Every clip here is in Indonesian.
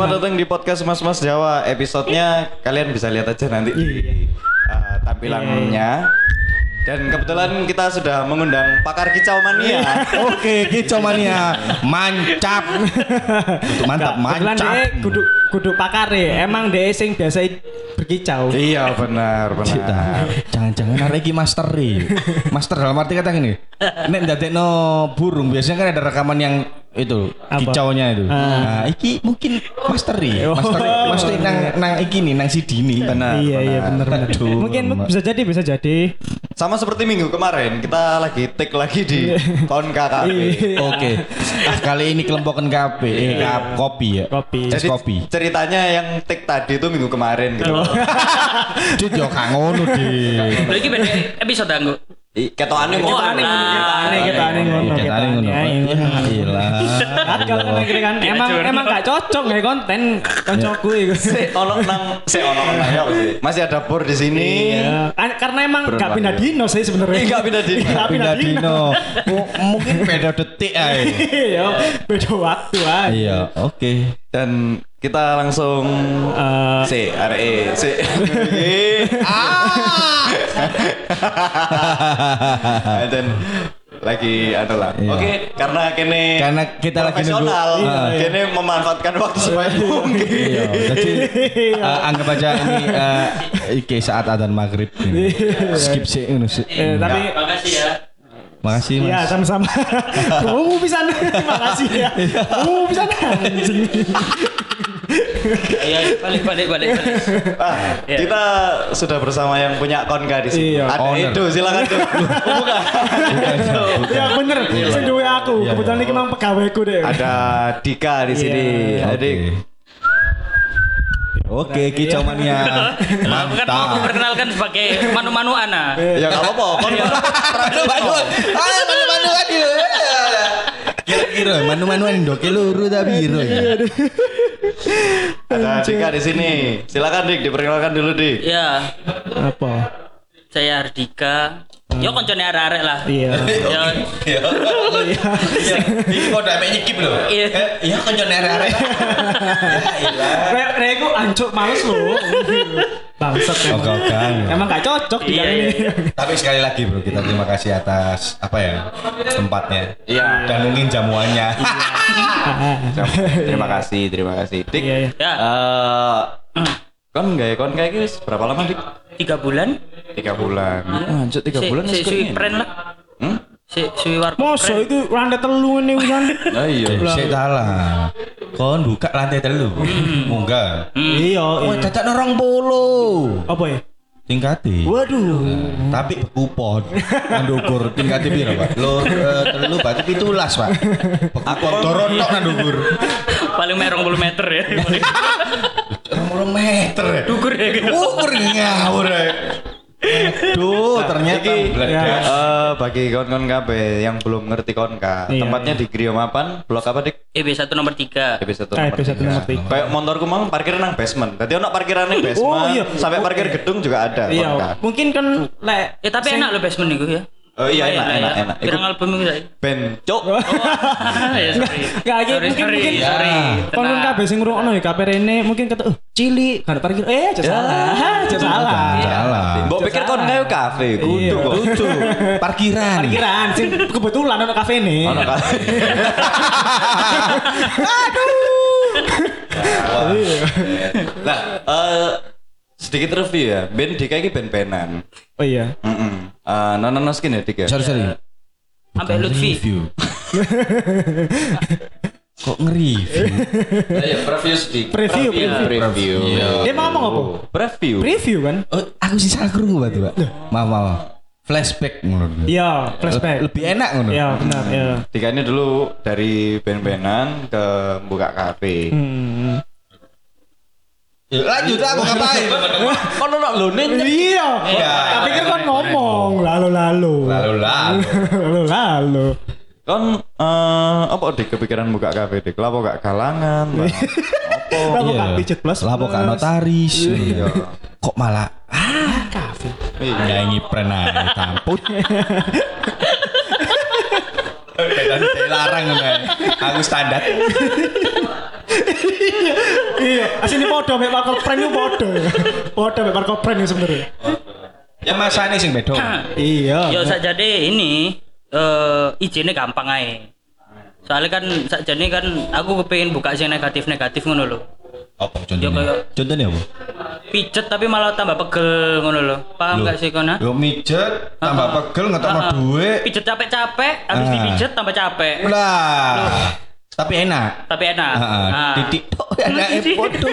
Selamat datang di podcast Mas Mas Jawa. Episodenya kalian bisa lihat aja nanti di uh, tampilannya. Dan kebetulan kita sudah mengundang pakar kicau mania. Oke, kicau mania. Mancap. Untuk mantap, Kebetulan mancap. dia kudu kudu pakare. Emang dia sing biasa berkicau. iya benar benar. Cita. Jangan-jangan ada iki master i. Master dalam arti kata gini. Nek ndadekno burung biasanya kan ada rekaman yang itu Apa? kicaunya itu. Nah, iki mungkin master i. Master master nang nang iki nih nang si Dini. Benar. iya iya benar benar. Aduh, Mungkin bisa jadi bisa jadi. Sama seperti minggu kemarin kita lagi take lagi di Konka Cafe. Oke. Ah, kali ini kelompokan KP, eh kopi ya. Kopi. Jadi kopi. ceritanya yang take tadi itu minggu kemarin gitu. Dit yo kang ngono, Dit. Lagi episode anggo. Ketokane ngono. kita aneh ngono. Iya, kita tadi ngono. aneh, ayo. Ya, Gila. Kalau kan akhirnya kan emang emang gak cocok nggak konten koncoku itu. Sik ono nang sik ono nang ya sih? Masih ada bor di sini. Iya. Kan- Karena emang gak pindah dino sih sebenarnya. Eh, nggak pindah dino. Nggak Pindah dino. Mungkin beda detik ae. Iya, beda waktu aja. Iya, oke. Dan kita langsung Eh, C R E C. Ah. Dan lagi adalah. Iya. Oke, karena kene Karena kita lagi nunggu- profesional, Iya, iya. kene memanfaatkan waktu sebaik mungkin. Iya, jadi eh, anggap aja ini eh, iki saat adzan maghrib. ini. Skip sih sih. eh, tapi Makasih ya. Makasih Iya Mas. sama-sama. Kamu bisa makasih ya. Kamu bisa anjing. Iya, balik balik balik balik. Ah, Iya. kita sudah bersama yang punya konka di sini. Iya. Ada Owner. itu, silakan tuh. Bukan. Ya bener, sing duwe aku. Iya, Kebetulan iya. iki memang pegawaiku deh. Ada Dika di sini. Iya. Oke, kicau mania. Kan mau aku Mantap. perkenalkan sebagai manu-manu ana. Ya enggak apa-apa, kon Manu-manuan. Ah, manu-manuan yo. Kira-kira manu-manuan ndok luru ta biro ya. Ada Dika di sini. Silakan Dik, diperkenalkan dulu Dik. Ya, Apa? saya Ardika. Yo koncone arek-arek lah. Iya. Yo, Iki kok dak mek nyikip lho. Iya. Iya kan yo arek-arek. Rek reku ancuk males lho. Bangsat emang. Ogah-ogahan. Emang gak cocok di Iya, kali iya, ini. Tapi sekali lagi bro, kita terima kasih atas apa ya tempatnya. Iya. Dan mungkin jamuannya. Terima kasih, terima kasih. Dik. Iya, iya. ya, Eh, kon gak ya kon kayak gini berapa lama Dik? tiga bulan. Tiga bulan. Oh, anjir tiga Si- bulan Si wis suwi keren. pren lah. Hmm? Si suwi warkop itu rantai telu ini kan. Nah, iya. Saya salah. Kon buka lantai telu. Munggah. Iya. Oh, iya. cacat orang polo. Apa ya? Tingkati. Waduh. Tapi kupon. Nandukur tingkati piro, Pak? Lur eh, telu berarti pitulas, Pak. Kupon dorong tok nandukur. Paling merong 10 meter ya. 20 meter. ya. Dukur ya gitu. Ukur ngawur. ya. Aduh, ternyata Iki meledak. eh, bagi kawan-kawan KB yang belum ngerti konka, Iya, tempatnya di Grio Mapan, blok apa dik? EB 1 nomor 3. Episode Ah, nomor episode tiga. nomor tiga. Kayak motorku mang parkir nang basement. Tadi ono parkiran nang basement, Oh, iya. sampai parkir gedung juga ada. Iya, konka. mungkin kan lek Ya tapi enak loh basement itu ya. Oh iya enak enak ya. enak. Pirang Iku album itu saya. ben cuk. ya sorry. Gak lagi mungkin mungkin sorry. Kon Tenang. kabeh sing ngrungokno ya kabeh rene mungkin kata eh cilik gak ada parkir eh aja salah. Aja salah. Salah. Mbok pikir kon kayak kafe, kudu Iya. kok. Lucu. Parkiran. Parkiran sing kebetulan ono kafe ini. Ono kafe. Nah, eh sedikit review ya. Ben Dika iki ben-benan. Oh iya. Heeh. Eh nono skin ya Dik ya. Sorry, sorry. Sampai Lutfi. Review. Kok nge-review? Ayo preview sedikit. Preview, Preview. preview. Preview. Dia mau ngomong apa? Preview. Review kan? Oh, aku sih salah krungu Pak, Pak. Maaf, maaf. Flashback ngono. Iya, flashback. Lebih enak ngono. Iya, benar, iya. Dika ini dulu dari ben-benan ke buka kafe. Hmm. Ya, Lanjut aku ngapain? Kon ono lho ning Iya. Iya. Tak pikir kan ngomong lalu-lalu. Lalu lalu. Lalu-lalu. Kon eh apa dik kepikiran buka kafe dik? Lapo gak kalangan? Bang? Apa? Lapo gak pijet plus? Lapo gak notaris. Iya. Kok malah ah kafe. Iya. nyanyi pernah tamput. Ngono. ae. Aku standar. Iya, asine podo mek Marco Pren itu podo. Podo mek Marco Pren sebenarnya. Ya masane sing beda. Iya. Yo sakjane ini eh izinnya gampang ae. Soalnya kan sakjane kan aku kepengin buka sing negatif-negatif ngono lho. Apa Yo contohnya? kayak Contohnya apa? pijet tapi malah tambah pegel ngono lho. Paham Loh. gak sih kono? Yo mijet, tambah Ah, ah. pegel ngetokno Ah, ah. duit. Pijet capek-capek, habis Ah. dipijet tambah capek. Lah. Tapi enak. Tapi enak. Heeh, Ah. titik tok enake podo.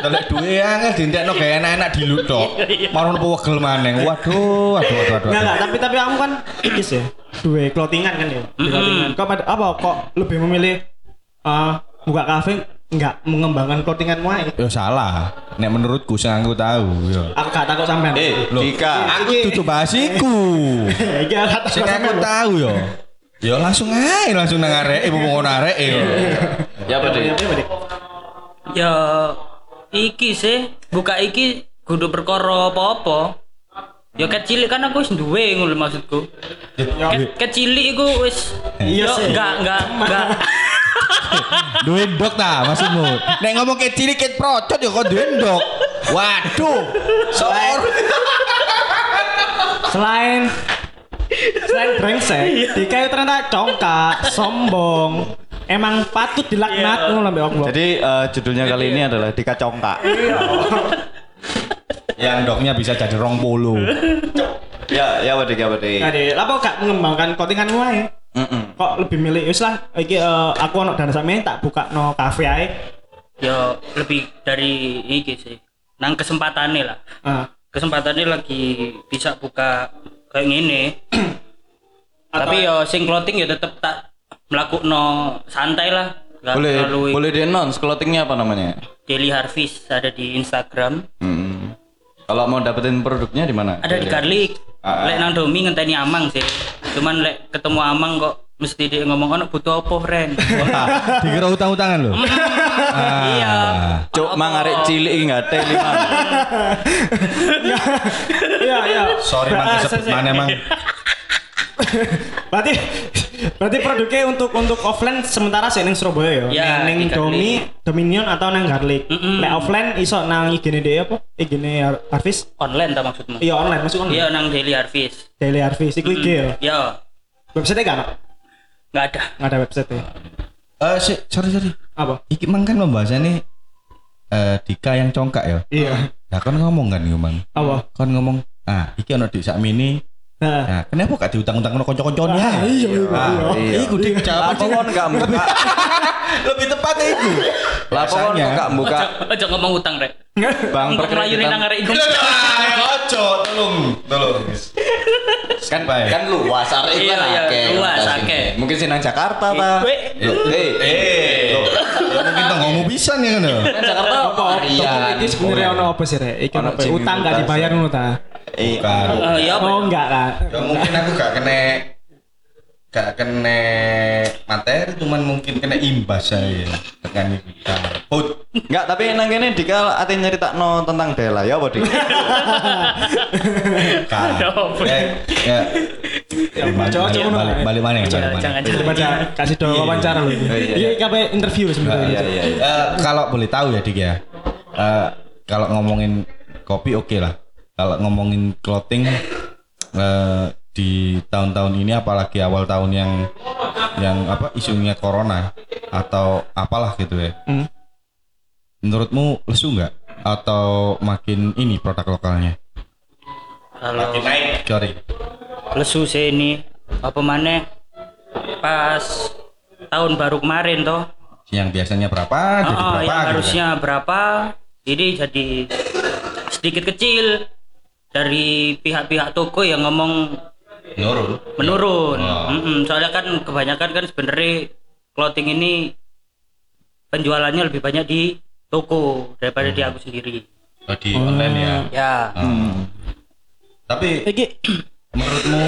Dalek duwe angel dintekno gawe enak-enak dilut tok. Marun apa wegel maneng. Waduh, waduh, waduh, waduh. Enggak tapi tapi kamu kan ikis ya. Dua clothingan kan ya. Clothingan. Kok pada- apa kok lebih memilih eh buka kafe enggak mengembangkan clothinganmu aja? Yo salah. Nek menurutku sing aku tahu yo. Aku gak takut sampean. Eh, Loh, Dika. Aku tutup basiku. Iki aku tahu yo. Yo langsung ae langsung nang areke ibu ngono areke yo. Ya apa? Iya, Dik. Ya iki sih buka iki kudu perkara apa-apa. Ya kecil kan aku wis duwe ngono maksudku. Ke- Kecil iku wis Iya yo, sih. enggak enggak enggak. Duwe ndok ta maksudmu. Nek ngomong ke cilik ke procot yo kok duwe ndok. Waduh. Sor. Selain selain brengsek, Dika itu ternyata congkak, sombong. Emang patut dilaknat ngono mbek Allah. Jadi eh, judulnya kali ini adalah Dika Congkak. Yang ndoknya bisa jadi rong puluh. ya, ya Dik, ya apa Dik? Nah, apa gak mengembangkan clothinganmu aja? Mm-mm. Kok lebih milih wis lah iki eh, aku ono dana sakmene tak buka no kafe ae. Ya lebih dari iki sih. Nang kesempatannya lah. Ah. Kesempatannya lagi bisa buka kayak gini. Tapi ya sing clothing ya tetep tak melakukan santai lah. Gak Boleh terlalu boleh di announce clothingnya apa namanya? Daily Harvest ada di Instagram. Mm. Kalau mau dapetin produknya di mana? Ada di Garlic. Ah, ah. Lek nang Domi ngenteni Amang sih. Cuman lek ketemu Amang kok mesti dia ngomong ono butuh apa, Ren? Ah, dikira utang-utangan loh. Ah. Iya. Cuk, mang arek cilik iki nggak teli mang. Iya, iya. Sorry mang Ah, saya- mana mang. Berarti berarti produknya untuk untuk offline sementara sih ning Surabaya ya. Ya, Garlic. Domi, Dominion atau nang Garlic. Mm-mm. Lek offline iso nang IG-ne dhewe apa? IG-ne Har- Harvest. Online ta maksudmu? Iya online, masuk online. Iya nang Daily Harvest. Daily Harvest iku IG ya. Ya, Website gak? Nggak ada. Nggak ada website ya. Eh, si, sorry sorry. Apa? Iki mang kan pembahasannya eh Dika yang congkak ya. Iya. Nah, kan ngomong kan mang. Apa? Kan ngomong, ah, iki ono di sak mini. Nah. Nah, kenapa gak diutang-utang no konco-koncone Ah, ya? iya, iya, Ah, iya. Iku dik jawab kon nggak buka? Lebih tepatnya itu. Lah kon nggak buka Ojo, ngomong utang, Rek. melayani perkreditan? nang arek iku. Ojo, tolong, tolong. Kan Baik. kan luas arek Iya, kan iya, akeh. luas, akeh. Mungkin sih nang Jakarta ta. Loh, Eh, Eh, ya mungkin ngomong pisan ya kan ya. Jakarta Apa? harian. Iki sebenarnya ono apa sih, Rek? Iki Ono utang gak dibayar ngono ta? Eh, Bukan. Eh, ya apa? Oh, enggak kan. Ya mungkin aku gak kena gak kena materi cuman mungkin kena imbas saya dengan itu karput Enggak, tapi nang kene Dika ate nyeritakno tentang Dela ya apa Dik? ya ya. Ya, balik balik balik mana ya Jangan mana? jangan kasih do wawancara loh. iya, iya. Iya, kabeh interview sebenarnya. Iya iya iya. Eh, kalau boleh tahu ya dik ya. Eh, kalau ngomongin kopi oke lah. Kalau ngomongin clothing eh, di tahun-tahun ini apalagi awal tahun yang yang apa isunya corona atau apalah gitu ya. Hmm. menurutmu lesu nggak? Atau makin ini produk lokalnya? Kalau naik. Sorry. Lesu sih ini. Apa mana pas tahun baru kemarin toh. Yang biasanya berapa? Jadi Oh, berapa yang gitu harusnya berapa? Ini jadi sedikit kecil. Dari pihak-pihak toko yang ngomong kan? Menurun? Menurun. Oh. Mm-mm, soalnya kan kebanyakan kan sebenarnya clothing ini penjualannya lebih banyak di toko daripada di aku sendiri. Oh, di online ya? Ya. Hmm. tapi Iki menurutmu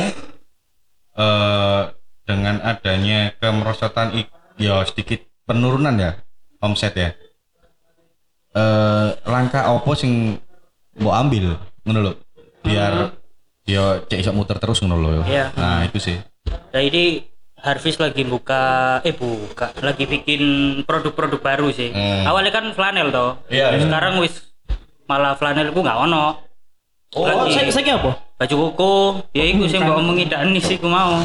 eh dengan adanya kemerosotan ik- ya sedikit penurunan ya omset ya eh langkah opo sing mau ambil ngono lho biar ya cek iso muter terus ngono lho Iya. nah itu sih nah ini Harvis lagi buka eh buka lagi bikin produk-produk baru sih. Hmm. Awalnya kan flanel toh. Iya, iya. Sekarang wis malah flanel ku nggak ono. Oh, lagi saya saya apa? baju koko, ya iku sing mbok omongi Danis iku mau.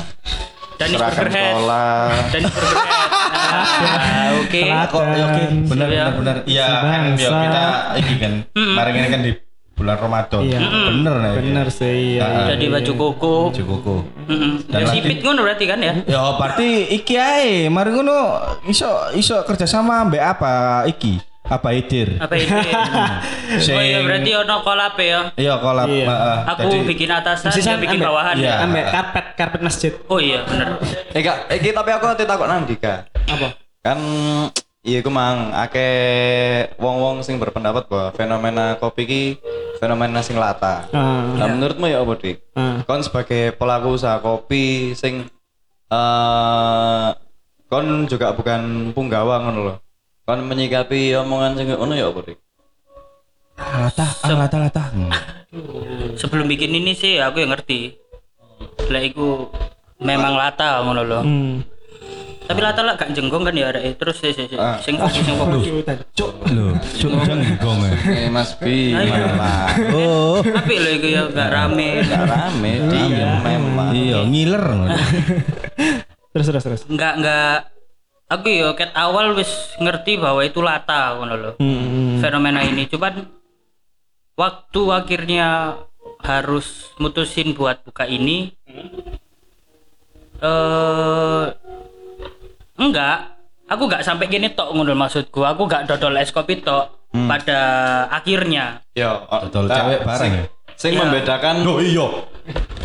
Danis Seragam Burger Head. sekolah. Danis Burger Head. Nah, oke. Ya, oke benar Iya. benar benar. Iya kan ya kita ini kan kemarin ini kan di bulan Ramadan. Iya. Bener nih. Bener sih. Iya. Ah, Jadi baju koko. Cukup. Heeh. Dan Ya sipit ngono berarti kan ya? Ya berarti iki ae, mari ngono iso iso kerja sama mbek apa iki? Apa idir? Apa itu? Oh iya berarti ono kolab ya. Iya kolab. Iya. heeh. Aku Jadi bikin atasan, dia bikin ambek- bawahan. Iya. Ambek karpet karpet masjid. Oh iya bener. Eh kak, iki tapi aku nanti takut nang Dika. Apa? Kan iya ku mang akeh wong-wong sing berpendapat bahwa fenomena kopi ki fenomena sing lata. Ah. Nah, menurutmu ya apa dik? Ah. Kon sebagai pelaku usaha kopi sing eh kon juga bukan punggawa ngono loh. Kon menyikapi omongan sing ngono ya apa dik? lata, ah, lata, lata. Hmm. Sebelum bikin ini sih aku yang ngerti. Lah iku memang lata ngono loh. Hmm. Tapi lata lah gak jenggong kan ya ada terus sih sih sih. Ah. Sing fokus sing fokus. Cuk. Loh, cuk jenggong ya. Eh Mas Bi, malah Oh. Tapi lo iku ya gak rame. gak rame dia memang. Iya, ngiler. Terus terus terus. Enggak enggak aku yo ket awal wis ngerti bahwa itu lata ngono loh. Hmm. Fenomena ini cuman waktu akhirnya harus mutusin buat buka ini eh enggak aku enggak sampai gini tok ngono maksudku aku enggak dodol es kopi tok pada akhirnya Yo, oh, Dodol nah, cewek bareng sing- ya? Sing Iya. membedakan Oh iya.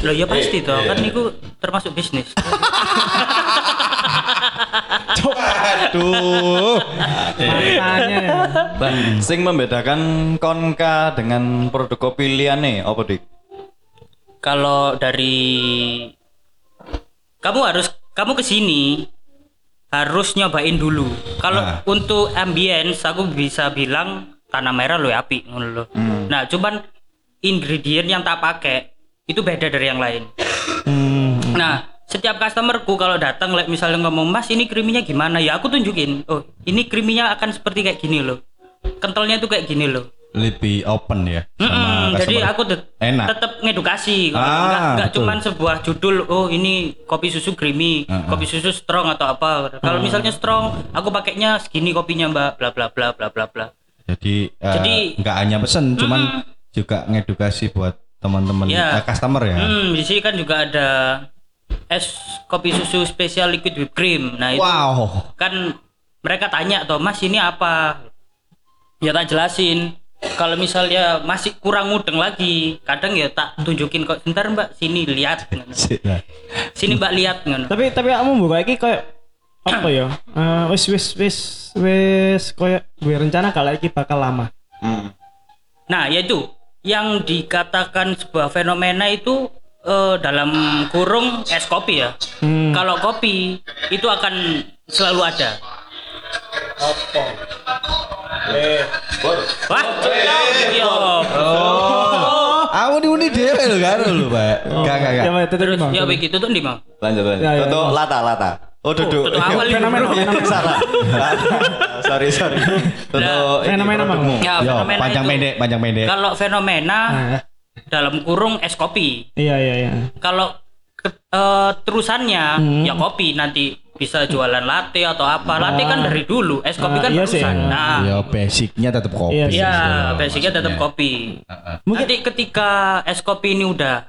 loh ya pasti toh kan itu termasuk bisnis Aduh. Makanya. Sing membedakan konka dengan produk kopi liane apa dik? kalau dari kamu harus kamu ke sini harus nyobain dulu kalau Nah. untuk ambience aku bisa bilang tanah merah lo api ngono loh. nah cuman ingredient yang tak pakai itu beda dari yang lain Hmm. nah setiap customerku kalau datang like misalnya ngomong mas ini kriminya gimana ya aku tunjukin oh ini kriminya akan seperti kayak gini loh kentalnya tuh kayak gini loh Lebih open ya? Mm-mm, sama jadi aku tet- Enak. tetap ngedukasi Ah, nggak cuman sebuah judul oh ini kopi susu creamy Ah, ah. kopi susu strong atau apa. Kalau misalnya strong aku pakainya segini kopinya mbak bla bla bla bla bla bla. Jadi, eh, Jadi- nggak hanya pesen, cuman juga ngedukasi buat teman-teman Iya. eh, customer ya. hmm di sini kan juga ada es kopi susu spesial liquid whipped cream. Nah itu Wow. kan mereka tanya toh mas ini apa? Ya tak jelasin kalau misalnya masih kurang mudeng lagi kadang ya tak tunjukin kok bentar mbak sini lihat sini mbak lihat ngono Tapi tapi kamu buka iki kayak apa ya? Eh, wis wis wis wis kayak gue rencana kalau iki bakal lama. Hmm. Nah, yaitu yang dikatakan sebuah fenomena itu eh, dalam kurung es kopi ya. Hmm. Kalau kopi itu akan selalu ada. Wah, iya. Oh, aku diundi dhewe lho karo lho, Pak. Gak gak gak. Ya, Pak, tetep Terus ya begitu tuh di mau. Lanjut lanjut. Ya, ya, Tutup ya. lata lata. Oh duduk. tutup awal ini. Fenomena, fenomena. Salah. sorry sorry. Iki fenomena, produkmu. Ya, fenomena panjang pendek, panjang pendek. Kalau fenomena Nah, dalam kurung es kopi. iya iya iya. Kalau eh, terusannya Hmm. ya kopi nanti bisa jualan latte atau apa. Latte kan dari dulu, es kopi Ah, kan iya sih. terusan. Nah, Ya basicnya tetap kopi. Iya, Iya, Iya, basicnya tetap maksudnya. kopi. Heeh. Nanti ketika es kopi ini udah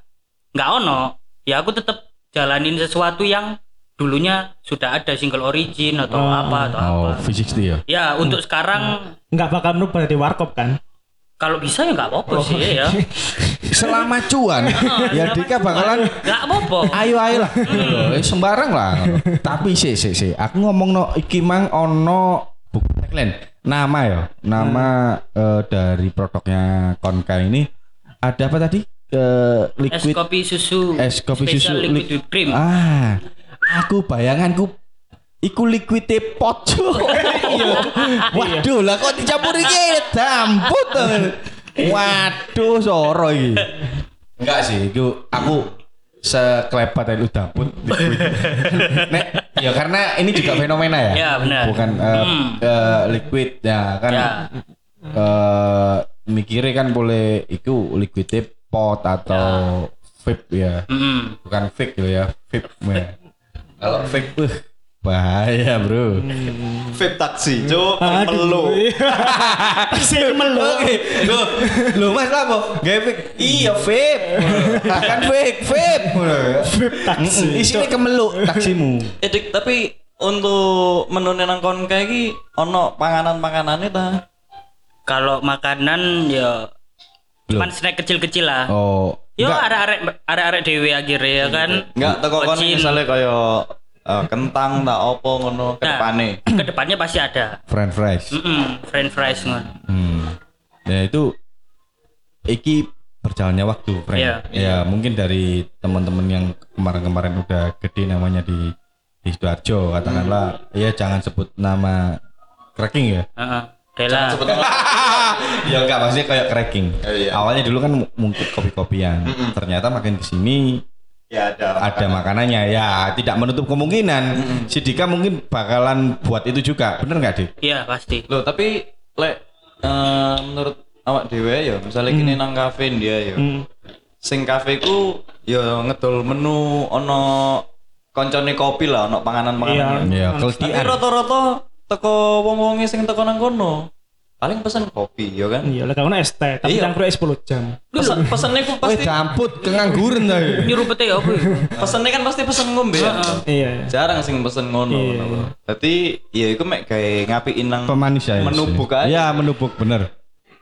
nggak ono, ya aku tetap jalanin sesuatu yang dulunya sudah ada single origin atau Oh. apa atau Oh, apa. V60 ya. Ya untuk sekarang Nggak bakal merubah dari warkop kan? Kalau bisa ya nggak apa-apa sih ya. Selama cuan, ya Dika bakalan Nggak apa-apa. ayo ayo lah Eh, sembarang lah tapi sih sih sih aku ngomong no iki mang ono buku tagline nama ya nama eh, dari produknya Konka ini ada apa tadi Eh, Es liquid kopi susu. es kopi susu liquid li- whipped cream. ah aku bayanganku Iku liquid pot Cuk. Waduh lah kok dicampur iki damput. Waduh soro iki. Enggak sih, itu aku sekelebat dan udah pun Nek, ya karena ini juga fenomena ya. Ya, benar. Bukan eh, Hmm. eh, liquid ya kan. Ya. eh mikirnya kan boleh itu liquid pot atau vape ya. Mm-mm. Bukan fake gitu ya. Vape. ya. Kalau fake uh, bahaya, Bro. Vape taksi, cuk, melu. Sing melu. Oke, lo, lo mas apa? Gak fake? Iya vape, kan fake, vape. Vape taksi. Isinya kemeluk taksimu. Edik, tapi untuk menu nang kon kayak iki ono panganan-panganane ta? Kalau makanan ya cuman snack kecil-kecil lah. Oh, Yo arek-arek arek-arek dhewe akhirnya ya kan. Enggak teko kon misalnya kaya eh, kentang tak opo ngono ke Nah, depane. ke depannya pasti ada. French fries. Mm-mm, French fries ngono. Hmm. Ya itu iki berjalannya waktu, Frank. Iya. Ya, mungkin dari teman-teman yang kemarin-kemarin udah gede namanya di di Sidoarjo katakanlah ya jangan sebut nama cracking ya. Heeh. Dela. ya enggak maksudnya kayak cracking. Eh, iya. Awalnya dulu kan mu- mungkin kopi-kopian. Ternyata makin ke sini Ya ada. ada makanannya ya tidak menutup kemungkinan si Dika mungkin bakalan buat itu juga bener nggak Dik? Iya, pasti. Loh, tapi lek eh, menurut awak dhewe ya, misalnya gini nang kafe dia ya. Hmm. Sing kafe ku ya ngedol menu ono koncone kopi lah, ono panganan-panganan. ya Tapi keletian rata-rata teko wong-wonge sing teko nang kono. Paling pesen kopi ya kan. Iya, lek ono es teh, tapi Iya. cangkruk es 10 jam. Pesan pesennya ku pasti camput kengangguran dah Nyuruh pete ya apa? pesennya kan pasti pesen ngombe ya. Iya. Jarang sing pesen ngono. Iya. Dadi ya iku mek gawe ngapiin nang pemanis ya Menubuk aja. ya menubuk bener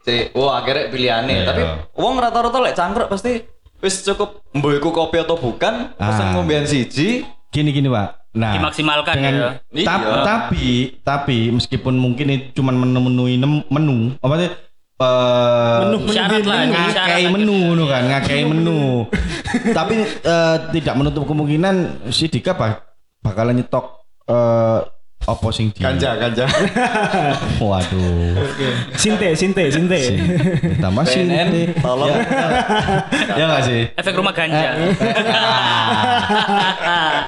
Si, wah akhirnya pilihannya. Iya. Tapi wong rata-rata lek cangkruk pasti wis cukup mbok iku kopi atau bukan, pesen Ah. ngombean siji. gini gini pak nah Dimaksimalkan dengan ya. tap- Iya. tapi tapi meskipun mungkin itu cuman memenuhi nem- menu apa sih? Eh, Menu. Syarat lah, ngakei menu nu kan ngakei menu. Tapi eh, tidak menutup kemungkinan si Dika bak- bakalan nyetok eh opo sing di Ganja, ganja. waduh Sinte, sinte, sinte. tambah sih BNN, tolong. ya ya sih Efek rumah ganja.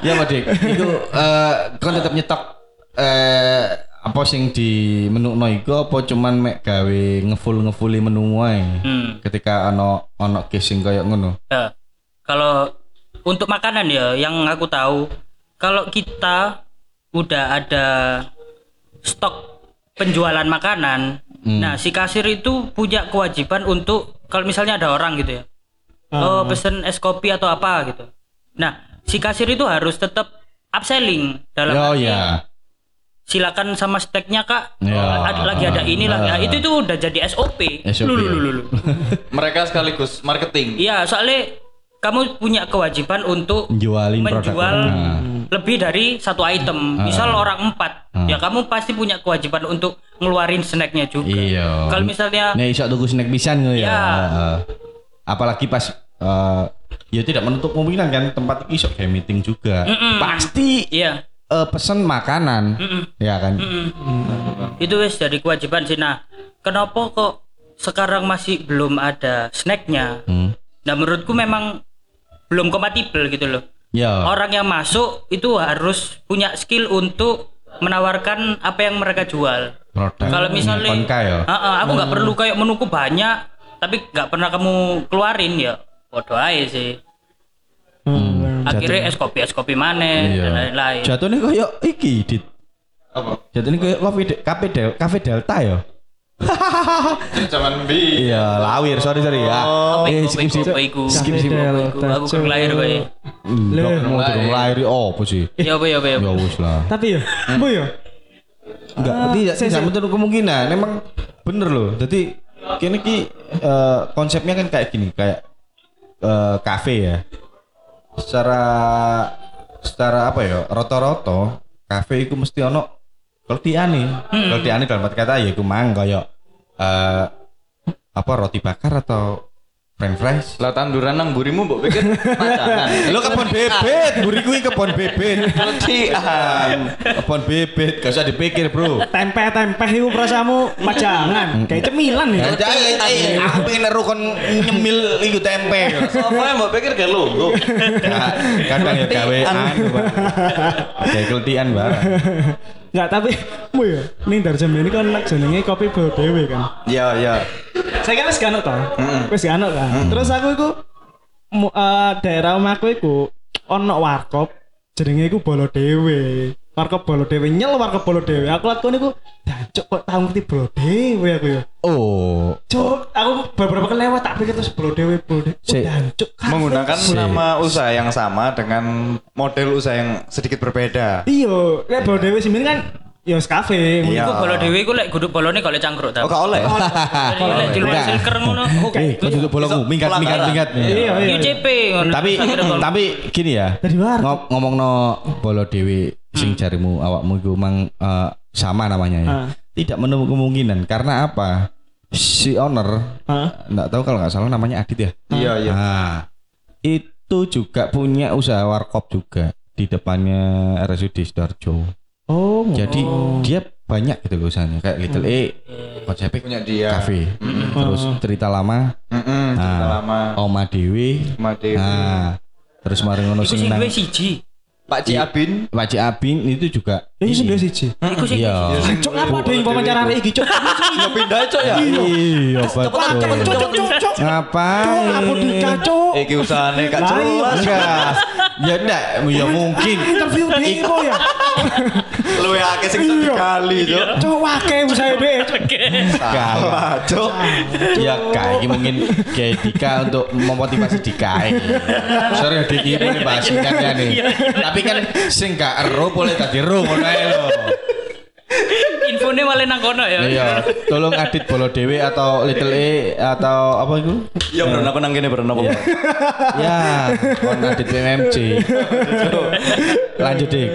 ya Pak Dik itu eh kon tetap nyetok eh apa sing di menu no iku apa cuman mek gawe ngefull ngefulli menu wae Hmm. ketika ono ono casing kayak ngono Ya. Kalau untuk makanan ya yang aku tahu kalau kita udah ada stok penjualan makanan, Hmm. nah si kasir itu punya kewajiban untuk kalau misalnya ada orang gitu ya, oh pesen es kopi atau apa gitu. Nah si kasir itu harus tetap upselling dalam oh arti, ya silakan sama steaknya kak, Ya. Oh, ada, lagi ada ini lah, ya, itu itu udah jadi SOP. SOP, Lu, lu, ya. lu, lu, lu. Mereka sekaligus marketing. Iya, soalnya kamu punya kewajiban untuk Jualin produk. menjual Nah. lebih dari satu item. Misal orang empat, Ah. ya kamu pasti punya kewajiban untuk ngeluarin snacknya juga. iya Kalau misalnya nih iso tuku snack pisan ngono ya. Heeh. apalagi pas eh, ya tidak menutup kemungkinan kan tempat iso kayak meeting juga pasti iya, eh, pesen makanan ya kan itu wes jadi kewajiban sih. Nah, kenapa kok sekarang masih belum ada snacknya? Hmm. Nah, menurutku memang belum kompatibel gitu loh. ya Orang yang masuk itu harus punya skill untuk menawarkan apa yang mereka jual. produk Kalau misalnya, ya Ah, ah, aku nggak perlu kayak menuku banyak, tapi nggak pernah kamu keluarin ya. Bodoh aja sih. Hmm. Akhirnya es kopi es kopi mana Iya. dan lain-lain. Jatuhnya kayak iki dit. Apa? Jatuhnya kayak kafe de- kafe del kafe delta ya. Zaman bi. Iya, lawir. Sorry sorry ya. Apa Eh, skip apa skip. apa? Skip skip. Apa? Aku kurang lahir kok ya. Enggak mau durung lahir oh apa sih? Ya apa ya apa ya. Ya wis lah. Tapi ya, bu ya. Enggak, tidak tidak menutup kemungkinan. Memang bener loh. Jadi kini ki eh, konsepnya kan kayak gini, kayak eh, kafe ya. Secara secara apa ya? Roto-roto kafe itu mesti ono keletiane. Keletiane dalam arti kata ya iku mang kayak eh apa roti bakar atau French fries. Lah tanduran nang burimu mbok pikir pacangan. Lo kebon bebet, buri kuwi kebon bebet. Kelecian. Kebon bebet, gak usah dipikir, Bro. Tempe-tempe itu perasamu pajangan. Kayak cemilan ya. Ya jangan, eh, aku pengen neru kon nyemil iku tempe. Sopo mbok pikir gak. Ka- Kadang ya gawe anu, Pak. Kayak keletian, Pak. Enggak, tapi mu ya, ning Darjam ini kan jenenge kopi bawa dewe kan. Iya, iya. Saya kan wis gak to. Wis gak kan. Terus aku iku eh, daerah omahku iku ono warkop jenenge iku bolo dewe. Warkop bolo dewe nyel warkop bolo dewe. Aku lakon iku dancuk kok tau ngerti bolo dewe aku ya. Oh, Cuk, aku beberapa kali lewat tak pikir terus bolo dewe bolo dewe. Dancuk. Menggunakan Sih. nama usaha yang sama dengan model usaha yang sedikit berbeda. Iya, lek bolo dewe sini kan ya wis kafe. Iya. Iku bolo dhewe iku lek guduk bolone kalau cangkruk ta. Oh, gak oleh. Lek di luar silker ngono. eh, kok duduk bolongmu, minggat, minggat, minggat. Iya, iya. UCP ngono. Tapi, tapi gini ya. Dari luar. Ngom- ngomong no bolo dewi sing jarimu awakmu iku mang eh, sama namanya ya. Ah. Tidak menutup kemungkinan karena apa? Si owner enggak tahu kalau nggak salah namanya Adit ya. Iya, iya. Nah, itu juga punya usaha warkop juga di depannya RSUD Sidoarjo. Oh, Jadi dia banyak gitu loh usahanya kayak Little E, konsepnya Punya dia. cafe, terus cerita lama, Mm-mm, cerita Nah. lama. Oma Dewi, Made. nah terus mari ngono sing nang siji. Pak Ci Abin. Pak Cik Abin itu juga ini sudah siji. Iku sing iya Cuk apa ada yang wawancara hari ini cuk? Ya pindah cok ya. iya Cuk, betul cuk, cuk, cuk. ngapain Cuk, aku. Iki usahane gak iya. jelas. enggak ya enggak ya mungkin Interview ya. Luwe akeh sing satu Iya. kali cok. Cuk deh. Salah cok. ya kayak ini mungkin kayak Dika untuk memotivasi Dika sorry ya Diki ini bahas nih tapi kan sing gak ero boleh tadi ero ngono ae lho Infone malah nang kono ya. iya tolong Adit Bolo Dewe atau Little E atau apa itu Ya bro, aku nang kene bro nopo. ya kon Adit PMMC lanjut dik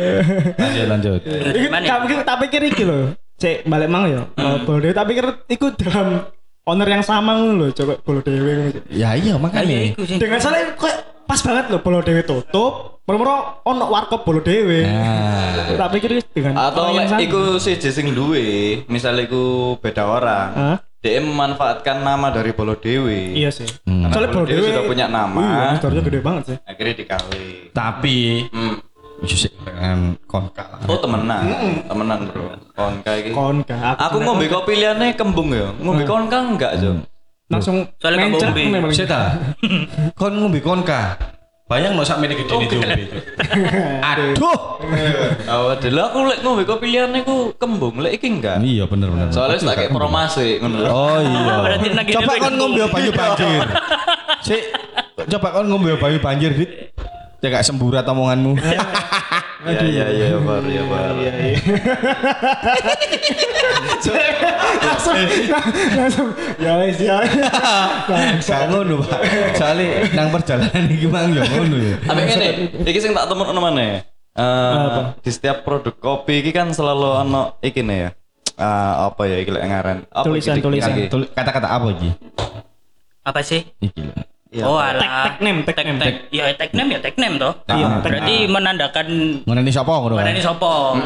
lanjut lanjut ya? tak pikir tak pikir iki lho. Cek balik mang ya. Oh, Bolo Dewe tak pikir iku dalam owner yang sama lho, coba Bolo Dewe ya iya makanya sih. Dengan salah kok pas banget lho Bolo Dewe tutup. Moro-moro ono warkop Bolo Dewe. nah Tak pikir dengan Atau yang sama. iku siji sing duwe, misal iku beda orang. Hah? Dia memanfaatkan nama dari Bolo Dewi. Iya sih. Hmm. Soalnya Bolo Bolo Dewi Dewe sudah punya nama. Iya, historinya gede banget sih. Akhirnya dikali. tapi Hmm. Dengan konka lah. Oh temenan, temenan bro. Konka iki. Konka. Aku ngombe kopi liane kembung ya. Ngombe konka enggak, Jo. Langsung Soalnya ngombe. memang. Seta, kon ngombe konka. Bayang no sak mene gede itu. Aduh. Oh, dulu aku lek ngombe kopi liane ku kembung, lek iki enggak. Iya bener bener. Soalnya tak kayak promosi ngono. Oh iya. Coba kon ngombe banyu banjir. Sik, coba kon ngombe banyu banjir, Dit. Cek gak semburat omonganmu. Iya iya iya bar ya bar. langsung langsung ya wis ya. Gak ngono, Pak. Soale nang perjalanan iki mang yo ngono ya. Ambek ngene, iki sing tak temen mana? Eh, di setiap produk kopi iki kan selalu ono iki nih ya. Eh, apa ya iki lek ngaran? Apa Tulisan, tulisan. iki? Tul- Kata-kata apa iki? Apa sih? Iki Iya. oh Tag- alah. tag name, tag name. tag. Ya tag name ya tag name toh. Iya, Berarti menandakan Ngeneni sapa ngono kan? ini sopo.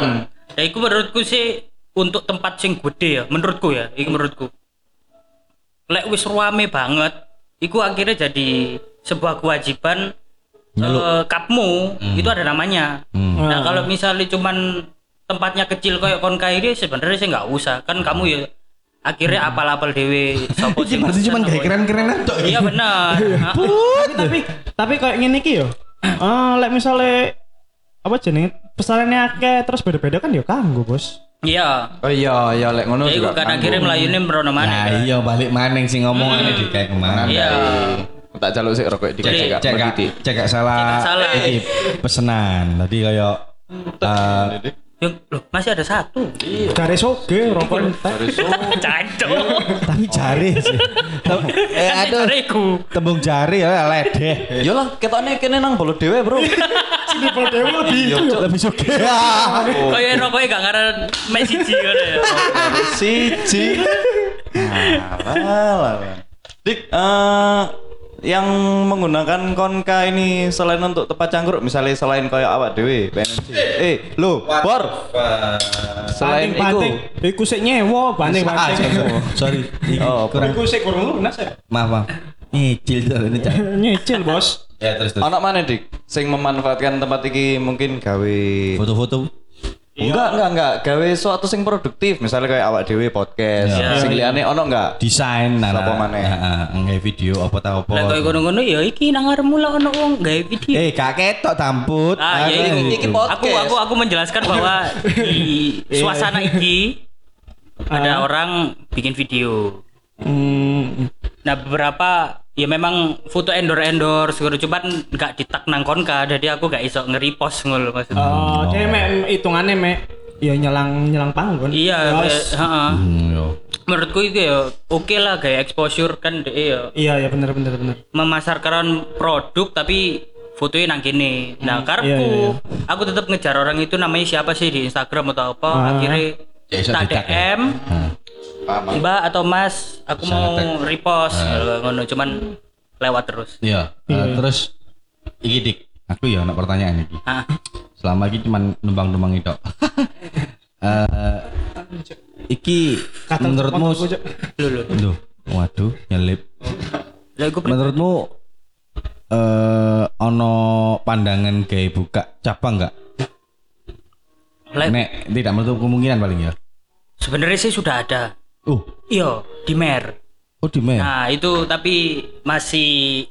Ya iku menurutku sih untuk tempat sing gede ya, menurutku ya, iku menurutku. Lek wis ruame banget, iku akhirnya jadi sebuah kewajiban Nyeluk. eh, kapmu itu ada namanya. Hmm. Nah kalau misalnya cuman tempatnya kecil kayak kon kairi sebenarnya sih nggak usah kan kamu ya akhirnya apal-apal dewe sopo Iki sing berarti pesen, cuman sopo- kayak keren-kerenan tok. Iya benar. Nah, tapi tapi tapi kayak ngene iki yo. Ah, lek misale apa jenenge pesanannya akeh terus beda-beda kan ya kanggo, Bos. Iya. Oh iya iya lek ngono Ya juga. kan akhirnya melayune merono Nah, mana. iya balik maneng sing ngomongane di kayak ke mana. Iya. Tak jaluk sik rokok di cek Cek cek salah. Iki pesenan. Tadi kayak Yang loh, masih ada satu. Jare soge rokok entek. Cancok. tapi jari sih. eh aduh, Jariku. tembung jari ya ledeh. Yo lah, ketokne kene nang bolo dhewe, Bro. Sini Bolo Dewe lebih itu yo. Lebih suka. Kayak rokoknya gak ngaran mek siji ngono ya. Siji. Alah. Dik, eh yang menggunakan konka ini selain untuk tempat cangkruk misalnya selain kayak awak dewe PNJ. Eh, lo, Bor. Selain banting, itu. iku sik nyewa, banting Ah, banting. sorry. Oh, kurang Iku sik kurang lunas ya. maaf maaf. Nyicil soalnya Cak. Nyicil, Bos. Ya terus terus. Anak mana dik? Sing memanfaatkan tempat iki mungkin gawe Foto-foto. Enggak, enggak, enggak. Gawe suatu sing produktif, misalnya kayak awak dewe podcast. Iya. Sing liyane ono enggak? Desain nah. Sapa maneh? Heeh, nggak video apa ta apa. Lah koyo ngono-ngono ya iki nang ngarepmu lah ono wong gawe video. Eh, gak ketok tamput. Ah, ya Aduh. ini, iki podcast. aku aku aku menjelaskan bahwa di suasana iki ada orang bikin video. Hmm. Nah beberapa ya memang foto endor endor segala cuman nggak ditak nang konka jadi aku gak iso nge-repost ngono maksudnya. Oh, dia mek hitungannya mek ya nyelang nyelang panggon. Iya, Bos. kayak- heeh. Hmm, yo. menurutku itu ya oke lah kayak exposure kan dia ya Iya, ya bener bener bener. memasarkan produk tapi fotonya nang kene. Nah, karepku iya, iya. aku tetap ngejar orang itu namanya siapa sih di Instagram atau apa. Ah. Akhirnya Ya, tak ditak ya. Nah, Mbak atau Mas, aku Bisa mau ngetek. repost Ah. ngono cuman lewat terus. Iya. eh, terus iki dik, aku ya ada pertanyaan iki. Ah, Selama iki cuman numpang-numpang itu. Eh iki Kata menurutmu lho lho. Duh, waduh, nyelip. Lah iku pri- Menurutmu eh ono pandangan gaya buka cabang nggak? Nek tidak menutup kemungkinan paling ya. sebenarnya sih sudah ada. Uh, Iya, di Mer. oh di Mer. Nah, itu tapi masih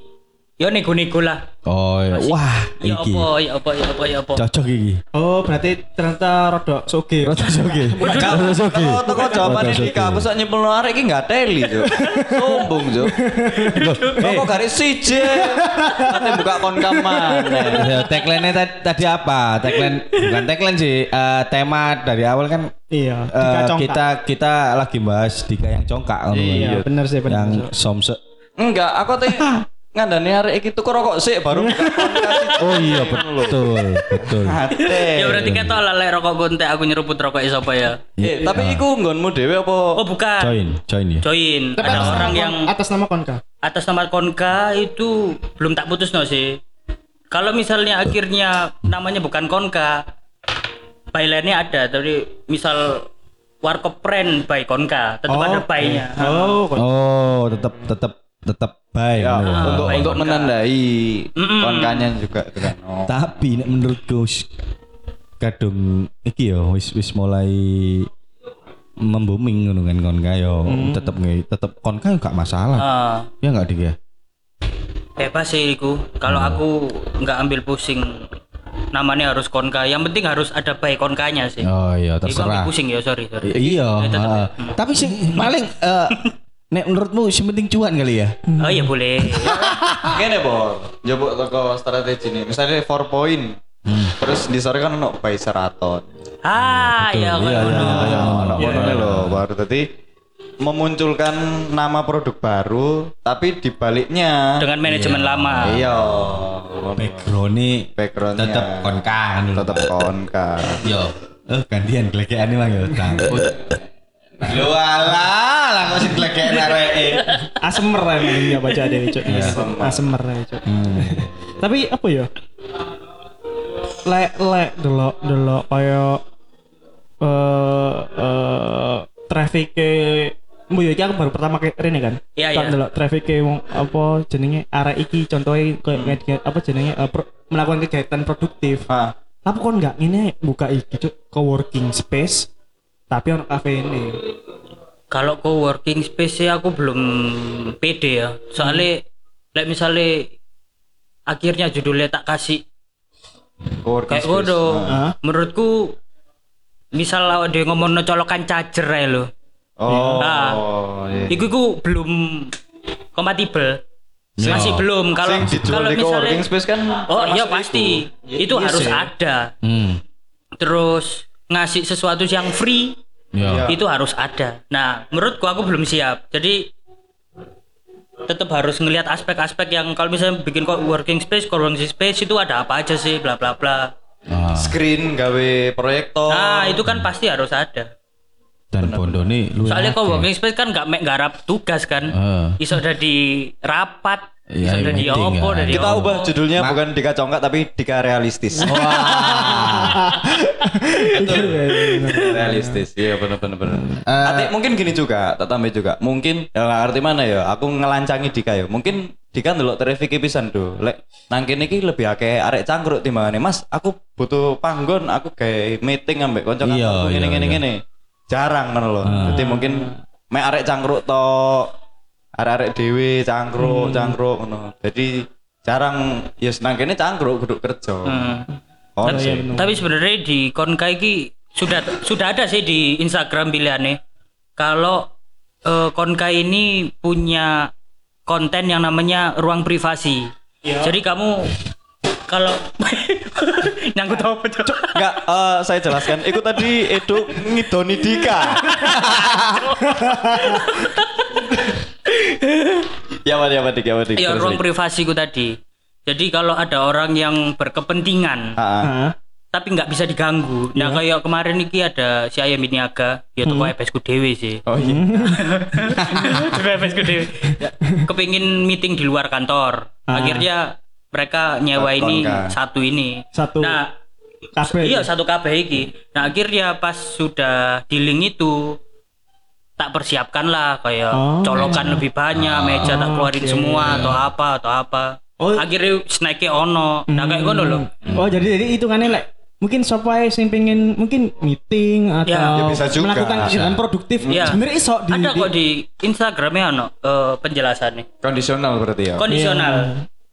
yo nego-nego lah. Oh, iya. wah, Ya iki apa, ya apa, ya apa, ya apa. cocok iki. Oh, berarti ternyata rodok soge. Rada soge. Rada soge. Kalau toko jawaban ini soge. aku sak nyempel arek iki enggak teli, Cuk. Sombong, Cuk. Loh, eh, Kok garis siji. Nanti buka konka maneh. ya, tagline-nya tadi, apa? Tagline bukan tagline sih, eh, tema dari awal kan Iya, dikacongkak. kita kita lagi bahas Dika yang congkak ngono kan. Iya, bener sih bener. yang somse Enggak, aku teh ngandani arek iki tuku rokok sik baru. Oh iya betul betul. Ate. Ya berarti lah lek rokok gontek aku nyeruput rokok sapa ya. Eh, tapi iku nggonmu dhewe apa? Oh bukan. Join join ya. Join. Tapi Ada orang yang atas nama konka. atas nama Konka itu belum tak putus no sih. Kalau misalnya akhirnya namanya bukan Konka, byline-nya ada. Tapi misal Warkop Friend by Konka, tetap ada by-nya. Oh, Oh tetap tetap tetap baik. Ya, ya. untuk baik untuk menandai Mm-mm. konkanya juga kan. Oh. Tapi nek menurutku kadung iki ya wis wis mulai membuming ngono kan konka yo tetep nge tetep konka gak masalah. Ah, Ya enggak dik ya? bebas sih iku. Kalau aku nggak ambil pusing namanya harus Konka. Yang penting harus ada by Konkanya sih. Oh iya Iku terserah. pusing ya, sorry, sorry. Iya, Ya, tetep heeh. tapi sing paling eh, nek menurutmu sing penting cuan kali ya? Oh iya boleh. Gini, Bor. Coba toko strategi nih. Misalnya 4 point. Terus di sore kan ono buy seraton. ah, iya Iya, kayak ngono. iya, iya, Ono iya. ngono lho, baru tadi memunculkan nama produk baru tapi di baliknya Dengan manajemen lama. iya Background-nya backgroundnya tetep konka kan dulu. tetep konka Yo, eh gantian gelekekan mang yo tangkut. Lu alah, lah kok sing gelekekan areke. Asemer ya ya baca deh, Cuk. Asemer ya, Cuk. Tapi apa ya? Lek lek delok delok kaya eh eh traffic Mbak ya iki aku baru pertama ke rene kan. Iya, Tak iya. delok traffic wong apa jenenge arek iki contohnya kayak ngedit- apa jenenge eh, pro- melakukan kegiatan produktif. ah Tapi kon nggak ini buka iki cuk co-working space tapi ono cafe ini. Kalau co-working space sih aku belum pede ya. Soalnya lek misalnya akhirnya judulnya tak kasih co-working kayak space. ngono. Hah? Menurutku misal awak dia ngomong colokan charger ae lho. oh Nah, iya. Iku iku belum kompatibel. Masih belum kalau kalau misalnya co-working space kan Oh iya pasti. Itu, Iya harus sih. ada. Hmm. Terus ngasih sesuatu yang free Yo. itu harus ada. Nah, menurutku aku belum siap. Jadi tetap harus ngelihat aspek-aspek yang kalau misalnya bikin kok working space, co-working space itu ada apa aja sih, bla bla bla. Ah, screen gawe proyektor Nah, itu kan pasti harus ada. dan bondone lu. Soalnya co-working space kan nggak mek garap tugas kan. Heeh. Iso udah di rapat, Ya, meeting, opo, kan. dari Kita opo. ubah judulnya bukan Dika Congkak tapi Dika Realistis. realistis iya bener bener bener Eh, Ati, mungkin gini juga tak tambah juga. Mungkin ya ngerti mana ya? Aku ngelancangi Dika ya. Mungkin Dika ndelok traffic pisan do lek nang kene iki lebih akeh arek cangkruk timbangane. Mas aku butuh panggon aku kayak meeting ambek kanca Iya, kancaku ngene iya, ngene iya. ngene. Jarang ngono lho. Jadi mungkin mek arek cangkruk to arek-arek dhewe cangkruk cangkruk ngono jadi jarang ya nang kene cangkruk kudu kerja Hmm. Oh, tapi, sih. tapi sebenarnya di Konka iki sudah sudah ada sih di Instagram pilihannya. Kalau eh, Konka ini punya konten yang namanya ruang privasi. Jadi kamu kalau nyangkut apa Cok? Enggak, eh, saya jelaskan. Itu tadi Edo ngidoni Dika. ya apa ya apa Dik, ya apa Dik. Iya, Terus, ruang privasiku tadi. Jadi kalau ada orang yang berkepentingan. Heeh. tapi nggak bisa diganggu. Nah, kayak kemarin iki ada si Ayam Niaga, ya toko FS ku dewe sih. Oh iya. Toko ku dewe. Ya, Kepingin meeting di luar kantor. Akhirnya mereka nyewa ini Konka. satu ini. Satu Nah, kabeh. iya satu kabeh iki. Nah, akhirnya pas sudah di link itu tak persiapkan lah kayak Oh. colokan lebih banyak, meja tak keluarin oke. semua atau apa atau apa. Oh. Akhirnya snack ono. Nah, kayak ngono loh. Oh jadi jadi hitungannya lek mungkin siapa sing pengen mungkin meeting atau Ya, ya bisa juga. melakukan kegiatan produktif Iya. sebenarnya iso di, ada di- kok di Instagramnya ono eh, penjelasannya. Kondisional berarti ya. Kondisional.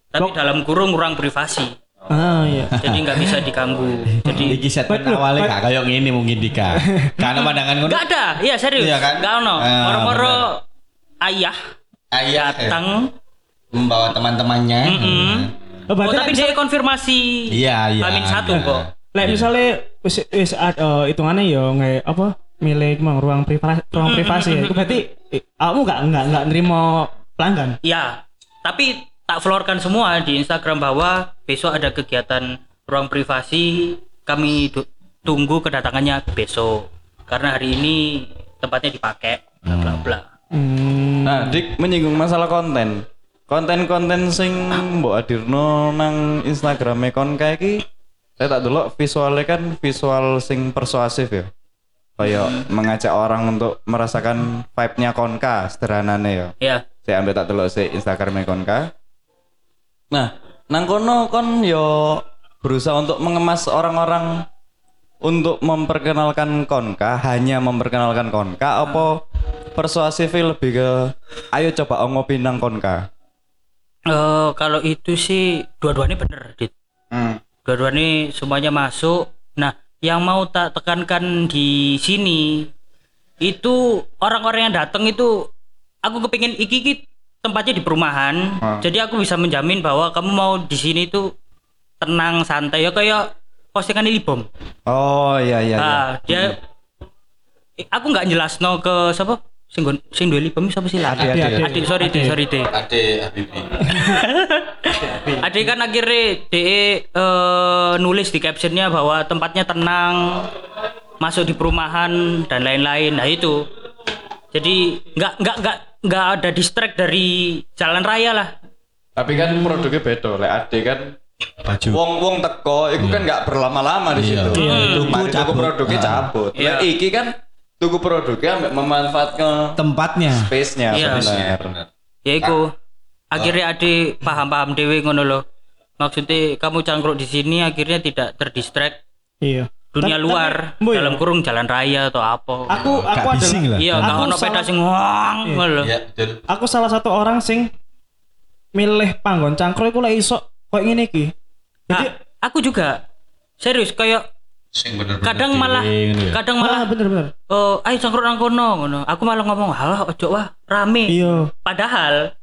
Tapi Kok- dalam kurung kurang privasi. Ah iya Jadi nggak bisa diganggu. Jadi Iki Betul, awalnya gak kayak gini mungkin Dika. Karena pandangan ngono. nggak ada. Iya serius. Iya kan? Nggak ono. Ah, Moro-moro ayah Ayah eh, datang. membawa teman-temannya. Mm-mm. oh, Oh, tapi dia konfirmasi. Iya, iya. Amin satu iya. kok. lek misalnya wis wis eh, hitungannya ya nggak apa milih emang ruang privasi ruang privasi ya itu berarti eh, kamu nggak nggak nggak nerima pelanggan Iya. Tapi tak florkan semua di Instagram bahwa besok ada kegiatan ruang privasi. Kami tunggu kedatangannya besok. Karena hari ini tempatnya dipakai. Bla bla bla. hmm. Nah, Dik menyinggung masalah konten. Konten-konten sing mbok adirno nang Instagrame Konka iki saya tak dulu visualnya kan visual sing persuasif ya. Kayak mengajak orang untuk merasakan vibe-nya Konka sederhanane ya. Ya. saya ambil tak delok si Instagramnya Konka. Nah, nang kono kon yo berusaha untuk mengemas orang-orang untuk memperkenalkan Konka, hanya memperkenalkan Konka apa persuasifnya lebih ke ayo coba ngopi nang Konka. Eh, kalau itu sih dua-duanya bener, Dit. Hmm. Dua-duanya semuanya masuk. Nah, yang mau tak tekankan di sini itu orang-orang yang datang itu aku kepingin iki iki tempatnya di perumahan. Ah. Jadi aku bisa menjamin bahwa kamu mau di sini itu tenang santai ya kayak postingan ini bom. Oh iya iya iya. Ah, dia Eh, aku nggak jelas no ke siapa sing sing duwe libom siapa sih lah Ade, Ade, ade. ade. Adik, sorry deh, sorry. Ade Habibi. Adik kan akhirnya DE eh, nulis di captionnya bahwa tempatnya tenang, masuk di perumahan dan lain-lain. Nah itu, jadi nggak nggak nggak nggak ada distract dari jalan raya lah. Tapi kan produknya beda. Lek ade kan Baju. wong wong teko itu kan nggak berlama-lama di Iya. situ. Iya, Tuku tuku cabut. produknya Ah. cabut. Iya. Lek iki kan tuku produknya ambek memanfaatkan Tempatnya. space-nya Iya. sebenarnya. Ya itu, akhirnya adik paham-paham dewe ngono loh. Maksudnya kamu cangkruk di sini akhirnya tidak terdistract iya dunia Tapi- luar tapi, ya, dalam kurung jalan raya atau apa. aku Gak aku bising adalah lah. Iya, Aku nggak ono salah- peda sing wong. Iya, betul. aku salah satu orang sing milih panggon cangkruk iku lek iso koyo ngene iki Nah, jadi aku juga serius kayak Sing bener-bener kadang malah ngono ya. kadang malah malah bener bener oh ayo cangkruk nang kono ngono aku malah ngomong halah ojo wah rame iya padahal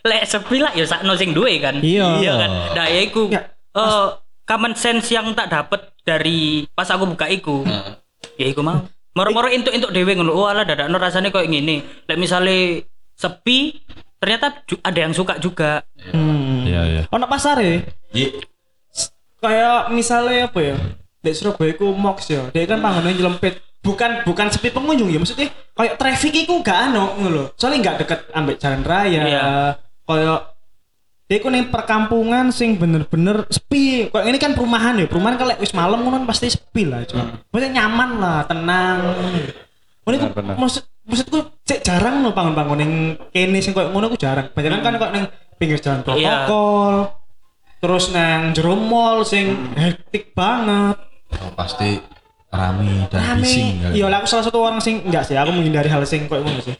lek sepi lah ya sakno sing duwe kan Iya. kan nah ya iku Ya, eh, common sense yang tak dapat dari pas aku buka iku ya iku mau. Moro-moro entuk-entuk dhewe ngono. Oh alah dadakno rasane koyo ngene. Lek misale sepi ternyata ada yang suka juga. Hmm. Iya, iya. ono pasare Iya. kayak misalnya apa ya? Di Surabaya ku Mox ya. Dia kan panggonnya nyelempit. Bukan bukan sepi pengunjung ya maksudnya kayak traffic iku gak ano ngono soalnya gak deket ambek jalan raya. Iya. kayak Dia iku ning perkampungan sing bener-bener sepi. Kok ini kan perumahan ya, perumahan kalau wis malam ngono kan pasti sepi lah, Cuk. Maksudnya nyaman lah, tenang. Bener-bener. maksud maksudku cek jarang loh bangun-bangun ning kene sing koyo ngono ku jarang. Banyak kan kok ning pinggir jalan protokol. Terus nang jero mall sing hektik banget. Oh, pasti rame dan bising Rame. kali. Iya, lah aku salah satu orang sing enggak sih, aku menghindari hal sing koyo ngono sih.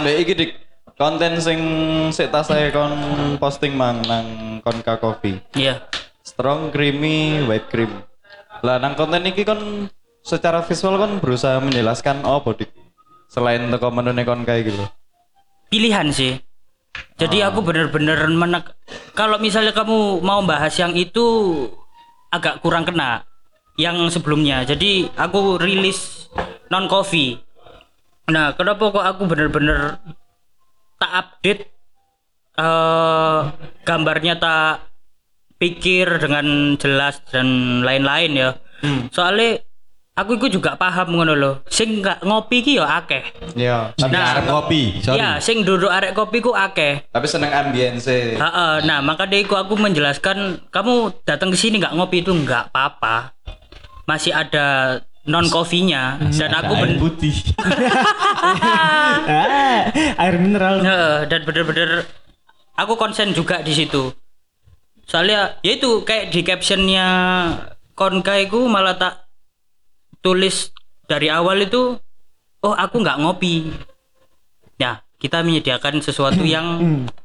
Ambek iki dik konten sing sik saya kon posting mang nang Konka Coffee. Iya. Strong creamy white cream. Lah nang konten iki kon secara visual kon berusaha menjelaskan apa dik selain teko menune kon kayak gitu. Pilihan sih. Jadi aku bener-bener menek kalau misalnya kamu mau bahas yang itu agak kurang kena yang sebelumnya. Jadi aku rilis non coffee. Nah, kenapa kok aku bener-bener tak update eh gambarnya tak pikir dengan jelas dan lain-lain ya. Soalnya aku itu juga paham ngono loh. Sing nggak ngopi ki ya akeh. Iya. Tapi Nah, arep kopi, sorry. Ya, sing duduk arek kopi ku akeh. Tapi seneng ambience. Heeh, nah maka dari itu aku menjelaskan kamu datang ke sini nggak ngopi itu nggak apa-apa. Masih ada non kopinya dan aku Air putih. ah, air mineral. Heeh, dan bener-bener aku konsen juga di situ. Soalnya ya itu kayak di captionnya Konka itu malah tak tulis dari awal itu oh aku nggak ngopi. Ya kita menyediakan sesuatu yang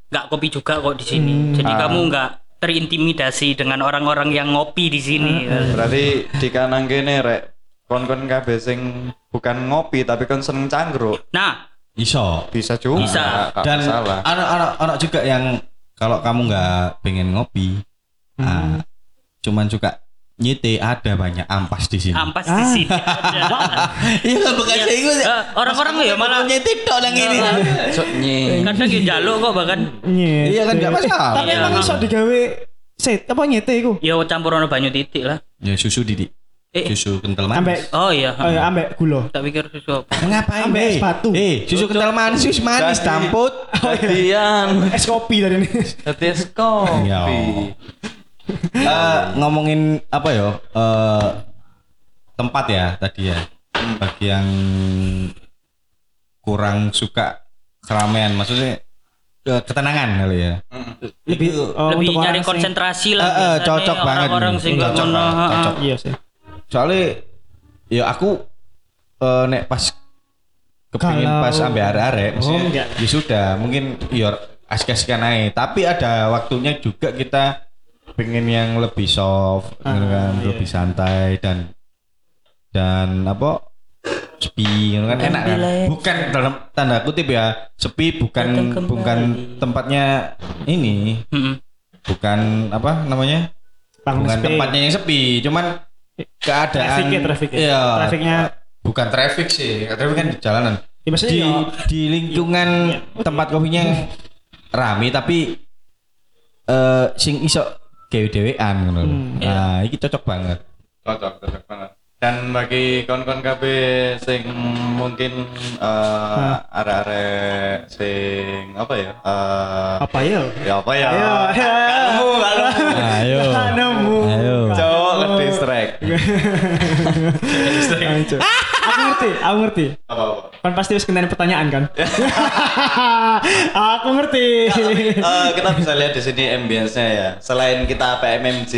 nggak kopi juga kok di sini. Jadi kamu nggak terintimidasi dengan orang-orang yang ngopi di sini. Berarti di kanan kene rek kon-kon kabeh sing bukan ngopi tapi kon seneng cangkruk. Nah, Iso. Bisa juga. Bisa. Gak Dan anak-anak anak juga yang kalau kamu nggak pengen ngopi, ah, cuman juga nyete ada banyak ampas di sini. ampas di sini. Iya bukan Iya. saya itu. Orang-orang ya malah nyete tok nang ini. Cok nye. kadang ya kok bahkan. Iya kan nggak masalah. Tapi Iya, emang iso digawe set apa nyete iku? ya campur ono banyu titik lah. Ya susu didik. Eh. Susu kental Ambek manis. Oh iya. oh, ya, ambek gula. Tak pikir sesuatu. Ngapain Ambek es be? batu. Eh, susu kental manis wis manis Jadi- camput. Jadian. Es kopi tadi ini. Dadi es kopi. Ya. Eh, ngomongin apa ya? Eh, tempat ya tadi ya. Bagi yang kurang suka keramaian, maksudnya ketenangan kali ya. Lebih oh, Lebih nyari konsentrasi lah. Eh, biasanya cocok banget Orang-orang sing Cocok cocok. Iya sih. Soalnya ya aku eh, nek pas kepingin Kalau- pas ambil arek-arek, Oh, enggak. ya sudah mungkin ya asik-asikan aja. Tapi ada waktunya juga kita pengen yang lebih soft, Ah, gitu kan, iya. lebih santai dan dan apa sepi gitu kan enak kan bukan dalam tanda kutip ya sepi bukan bukan tempatnya ini bukan apa namanya Bangun bukan sepi. tempatnya yang sepi cuman keadaan Trafiknya, trafiknya. iya Trafiknya bukan traffic sih traffic kan di jalanan Ya, di ya- di lingkungan tempat kopinya rame tapi eh sing iso dewe-dewean ngono lho. Hmm. nah iki cocok banget Cocok, cocok banget. Dan bagi kon-kon KB sing mungkin eh arek-arek sing apa ya? Eh apa ya? ya apa ya? Ayo, ayo. Ayo nemu. Ayo. Cowok ke distract. Ayo, Aku ngerti, aku ngerti. Apa-apa. Kan pasti harus kentain pertanyaan kan? aku ngerti. Eh, kita bisa lihat di sini ambience-nya ya. Selain kita PMMJ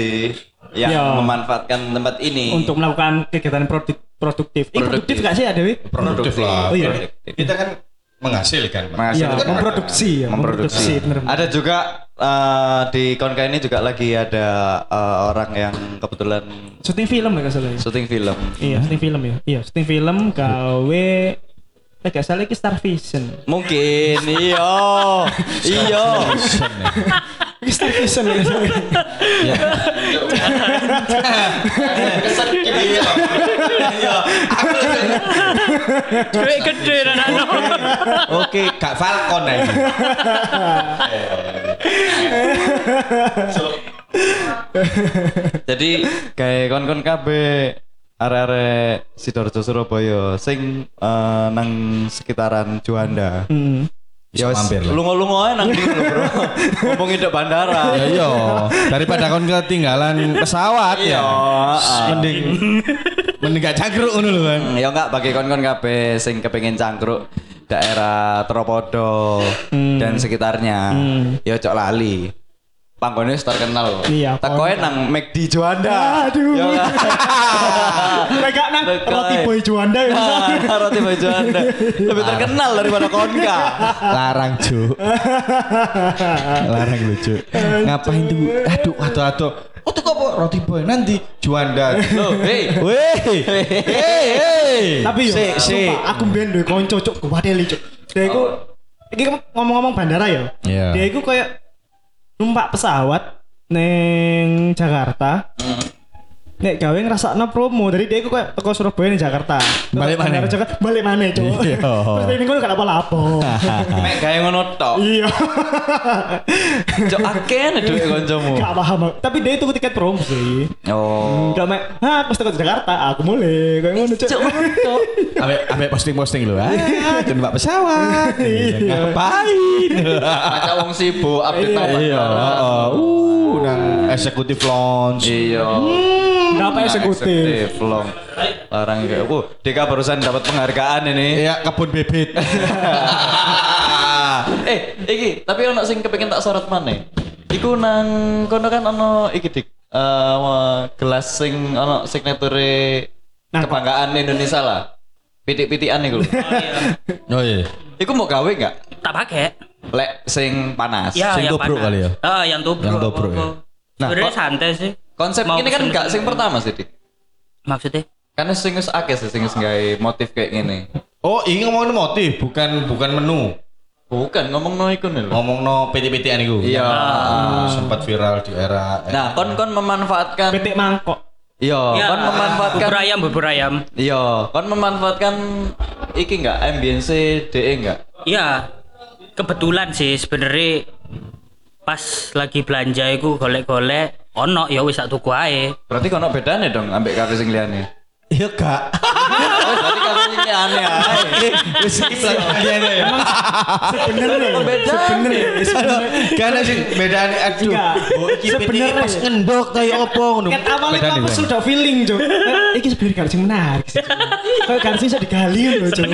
yang Ya. memanfaatkan tempat ini Untuk melakukan kegiatan produk produktif. Eh, produktif gak sih ya Dewi? produktif lah Oh, iya. produktif. kita kan menghasilkan. Menghasilkan. Iya, memproduksi ya. memproduksi. bener. Ada juga eh, di Konka ini juga lagi ada eh, orang yang kebetulan Syuting film ya salah ya? syuting film. Iya, syuting film ya. Iya, syuting film gawe Eh gak salah iki Star Vision. Mungkin iya. iya. Iki Star Vision ya. Ya. Duit gede anak Oke, Kak Falcon aja. Jadi kayak kon-kon kabeh arek-arek Sidoarjo Surabaya sing eh, nang sekitaran Juanda. Hmm. Mampir lah. Lungo-lungo ae nang ndi lho, Bro. Mumpung hidup bandara. Ya iya, daripada kon ketinggalan pesawat Iya. ya. Mending mending gak cangkruk ngono lho kan. Ya enggak bagi kon-kon kabeh sing kepengin cangkruk daerah Tropodo dan sekitarnya. Ya cok lali. Panggone wis terkenal. Iya, Tekoe nang McD Juanda. Aduh. Ya? Mereka nang roti boy Juanda ya. Ah, roti boy Juanda. Lebih terkenal daripada Konka. Larang, Cuk. Larang lucu. Ngapain tuh? Aduh, aduh, aduh. Oh, tuh kok roti boy nanti Juanda. Loh, hei. Weh. Hei, hei. Tapi yo, si, aku mbiyen duwe kanca cuk kuwadeli cuk. Dia iku iki ngomong-ngomong bandara ya. Iya. Dia iku kayak numpak pesawat neng Jakarta. Nek gawe ngrasakno promo, dari dia kayak teko Surabaya ning Jakarta. Balik. Bandara Jakarta, balik mana cuk. Iya. Terus ini kono gak apa-apa. Mek gawe ngono tok. Iya. Cok akeh nek duwe kancamu. Gak paham. Tapi dia itu tiket promo sih. Oh. Enggak mek, ah aku teko Jakarta, aku mulai kayak ngono cuk. Cok ngono. Ambek ambek posting-posting lu. Ah, numpak pesawat. Iya. Ngapain? Maca wong sibuk update nang Iya, heeh. Uh, nang eksekutif lounge. Iya. Enggak apa eksekutif. Long. Larang kayak, "Wuh, Deka barusan dapat penghargaan ini." Iya, kebun bibit. eh, iki, tapi ono sing kepengin tak sorot maneh. Iku nang kono kan ono iki dik. Eh, wah, gelas sing ono signature Nah, kebanggaan Indonesia lah. Pitik-pitikan iku. lho. Oh iya. Iku mau gawe enggak? Tak pakai. Lek sing panas. Ya, Sing yang tubruk panas. kali ya? Ah, yang tubruk. Yang tubruk ya. Nah, Sebenarnya santai sih. Konsep Mau ini kan enggak sing pertama sih, Dik. Maksudnya? Kan sing wis akeh sih sing gawe motif kayak gini. Oh, ini ngomongin motif, bukan bukan menu. Bukan ngomong no iku nih lho. Ngomong no PT-PTan itu. Iya. Sempat viral di era. Nah, kon kon memanfaatkan Petik mangkok. Iya, Ya, kon memanfaatkan bubur ayam, bubur ayam. Iya, kon memanfaatkan iki enggak ambience DE enggak? Iya. Kebetulan sih sebenarnya pas lagi belanja iku golek-golek ono ya wis tak tuku ae. Berarti kono bedane dong ambek kafe sing liyane. Iya, Kak. Oh, berarti kafe sing liyane ae. Wis iki pelajarannya ya. Sebenarnya. Beda. Sebenarnya. Karena sing bedane aduh. Enggak. Oh, iki PT Sebenarnya. pas ngendok kayak opo ngono. Kan awalnya Bang. sudah feeling. Eh, Iki sebenarnya gak sing menarik sih. Kayak gak sih bisa digali lewat ya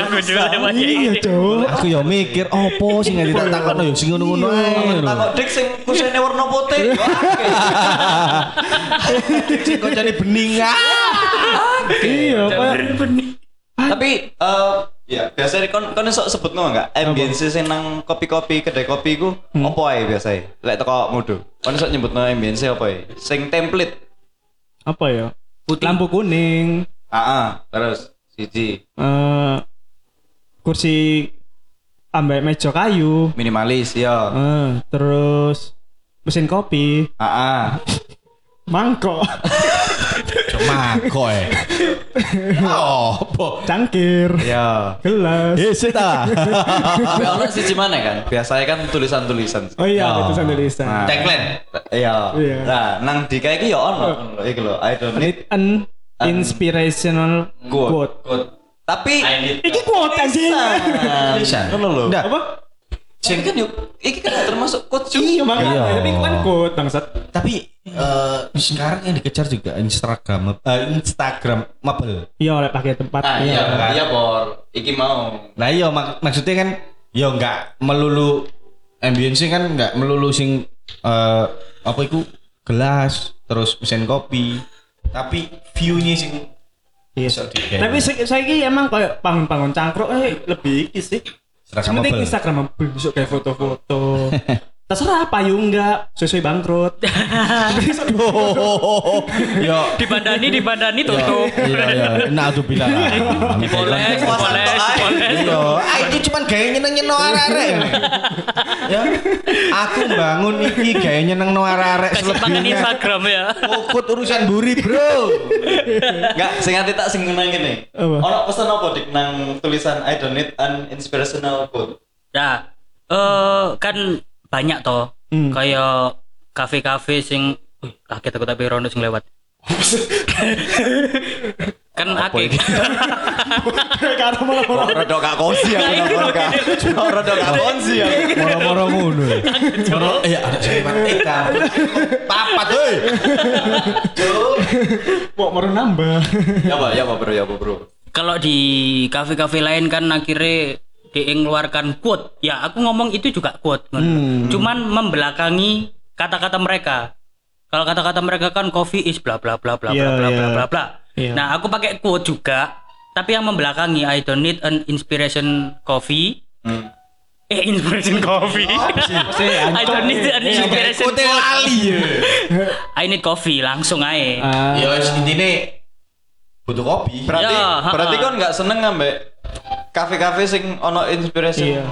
Iya, ini. Cuk. Aku ya mikir opo sing nggak ditakokno ya sing ngono-ngono ae. Takok dik sing kusine warna putih. Yo akeh. Sing bening ah. Iya, Tapi eh ya biasanya kon kon iso sebut ngono enggak? Ambience sing nang kopi-kopi kedai kopi ku opo ae biasanya? Lek teko mudu. Kon iso nyebutno ambience apa ae? Sing template. apa ya? Putih. Lampu kuning. Ah, ah, terus siji eh kursi ambek meja kayu. minimalis ya. Eh, terus mesin kopi, Ah, ah. mangkok, Koe. Opo? cangkir, Ya. gelas. Eh, sih ta. Ono siji mana kan? Biasanya kan tulisan-tulisan. Oh iya, Oh. tulisan tulisan. Nah. Tagline. Iya. Iya. Nah, nang dika iki ya ono iki lho, I don't need an inspirational quote. quote. Quote. Tapi Iki quote anjing. Tulisan. Ngono lho. Apa? Sing kan yuk, iki kan termasuk quote juga. Iya makanya, Iya. tapi itu kan quote bangsat. Tapi eh, sekarang yang dikejar juga Instagram, eh, Instagramable. Iya, oleh pakai tempat. Ah Iya. iya, iya Bor. Iki mau. Nah iya mak- maksudnya kan ya nggak melulu ambience kan nggak melulu sing eh, apa itu gelas terus mesin kopi tapi view-nya sing Iya. digawe. Tapi saya saya ini emang kayak bangun-bangun cangkruk eh lebih iki sih. Yang penting Instagramable. Instagram besok kayak foto-foto. Terserah payung enggak sesuai bangkrut. Oh, ya Dibandani, dibandani tutup. iya iya nah tuh bilang Dipoles, dipoles, dipoles. Iya, ah ini cuman gaya nyeneng nyeneng arek Ya, aku bangun iki gaya nyeneng no arek selebihnya. Instagram ya. Kokut urusan buri bro. Enggak, sing ati tak sing nang ngene. Ono pesan apa dik nang tulisan I don't need an inspirational quote. Nah, eh kan banyak toh. Hmm. Kayak kafe-kafe sing Wih, kaget aku tapi Rono sing lewat. kan Apa akeh. Karo malah Kok rada gak konsi aku nang konka. Kok rada gak konsi aku. Moro-moro ngono. Moro iya ada TK. Papat hei. kok mau nambah. Ya Pak, ya Pak Bro, ya Pak Bro. Kalau di kafe-kafe lain kan akhirnya dia ngeluarkan quote. Ya, aku ngomong itu juga quote. Hmm. Cuman membelakangi kata-kata mereka. Kalau kata-kata mereka kan coffee is bla bla bla bla bla Iya, bla bla iya. bla bla. Iya. Nah, aku pakai quote juga, tapi yang membelakangi I don't need an inspiration coffee. Hmm. Eh, inspiration coffee. I don't need an inspiration ya. I need coffee langsung aja. Ah, Ya intine butuh kopi. Berarti Ya, berarti kon nggak seneng ambek kafe-kafe sing ono inspirasi Iya.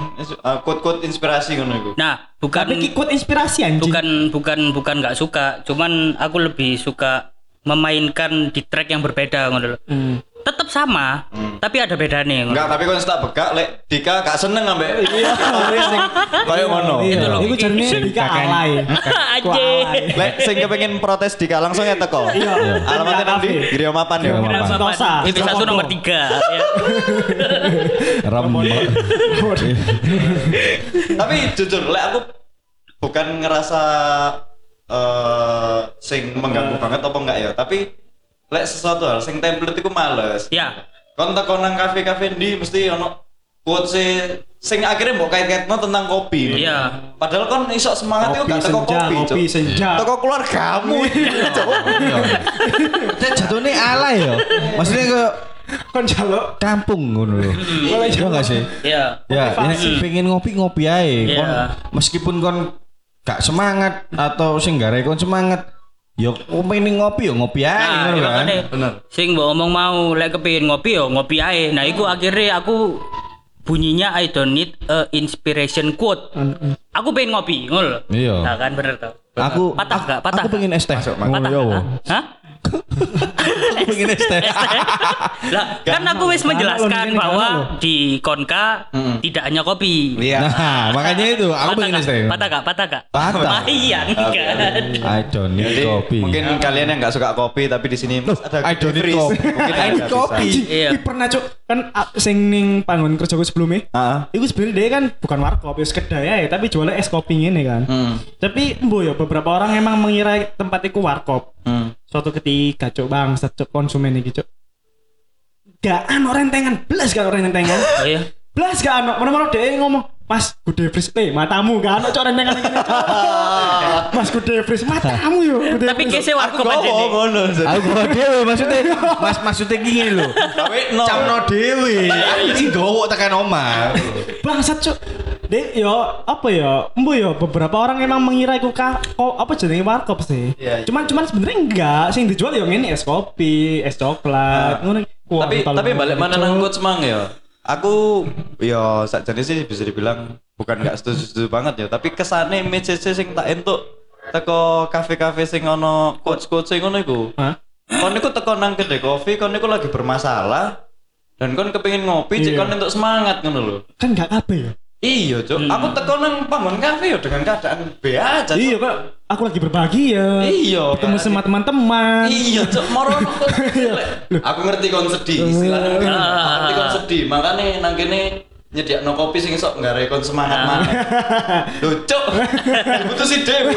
uh, quote-quote inspirasi ngono iku. Nah, bukan tapi ikut inspirasi anjing. bukan bukan bukan nggak suka cuman aku lebih suka memainkan di track yang berbeda ngono lho. Hmm. Tetap sama tapi ada bedanya. Enggak, tapi kon tak begak lek Dika gak seneng ambek sing koyo ngono. Iya, Itu loh. Iku jenenge Dika alay. Alay. Lek sing kepengin protes Dika langsung ya teko. Iya. Alamatnya nang di. Griya Mapan ya. Mapan. Sentosa. Itu satu nomor tiga ya. Ram. Tapi jujur lek aku bukan ngerasa eh sing mengganggu banget apa enggak ya, tapi lek sesuatu hal sing template iku males. ya Kon teko nang kafe-kafe ndi mesti ono quote sing akhirnya mbok kait-kaitno tentang kopi. Iya. Padahal kon iso semangat itu gak teko senja, kopi, kopi senja. Teko keluargamu. Cuk. Saya jatuhnya alay ya. Maksudnya ke Kon jaluk kampung ngono lho. Iya enggak sih? ya Ya, ini pengen ngopi ngopi ae. Kon Iya. meskipun kon gak semangat atau sing gare kon semangat, yo kon pengen ngopi yo ngopi ae Nah, ngono iya kan. Bener. Sing mbok omong mau lek kepengin ngopi yo ngopi ae. Nah, iku akhirnya aku bunyinya I don't need a inspiration quote. Aku pengen ngopi, ngono. Iya. Nah, kan bener tau. Aku Patah aku, nggak? Patah aku pengen es teh. Ngono Patah. nggak? Hah? Es teh. lah kan aku wis menjelaskan Kan, bahwa di Konka tidak hanya kopi. Iya. Nah, makanya itu aku pengen teh. Patah gak? Patah gak? Patah. Lumayan kan. I don't need kopi. mungkin kalian yang nggak suka kopi tapi di sini ada I don't need kopi. Mungkin I ada need kopi. Iya. Pernah cuk kan ah, sing ning panggon kerjaku sebelumnya. Ah. Iku sebenarnya dia kan bukan warkop, ya kedai ya, tapi jualnya es kopi ini kan. Hmm. Tapi embo ya beberapa orang emang mengira tempat itu warkop. Hmm. Suatu ketika cuk bang, cuk konsumen iki cuk. Gak ano rentengan, belas gak rentengan. Oh iya. Belas gak ano, mana-mana dia ngomong, Mas, gede freeze, eh matamu gak ano cok ini. Cuk. Mas gede freeze, matamu yo. Tapi kese aja Gowo nih. ngono. Aku gowo dhewe maksudnya. Mas maksudnya gini lho. Tapi no. Camno dhewe. Iki gowo tekan omah. Bangsat cuk. Dek yo apa ya? Embo yo beberapa orang emang mengira iku ka, ko, apa jenenge warkop sih. Iya, iya. Cuman cuman sebenarnya enggak, sing dijual yo ngene es kopi, es coklat, ngono. Wah, tapi tapi balik mana Cuk. nang coach mang ya aku yo sakjane sih bisa dibilang bukan nggak setuju setuju banget ya tapi kesane MCC sing tak entuk teko kafe-kafe sing ono coach-coach sing ngono iku Hah? kon niku teko nang kedai kopi kon niku lagi bermasalah dan kon kepengin ngopi cek Iya. kon entuk semangat ngono lho Kan enggak kabeh ya. Iya cuk aku teko nang panggon kafe yo dengan keadaan B aja Cuk. Iya, Pak. Aku lagi berbahagia. Iya. Ketemu sama teman-teman. Iya, cok moro Aku ngerti kon sedih, istilahnya mungkin aku ngerti kon sedih, makanya nang kene nyediakno kopi sing esok nggak kon semangat mana. Lho, cok. Butuh si Dewi.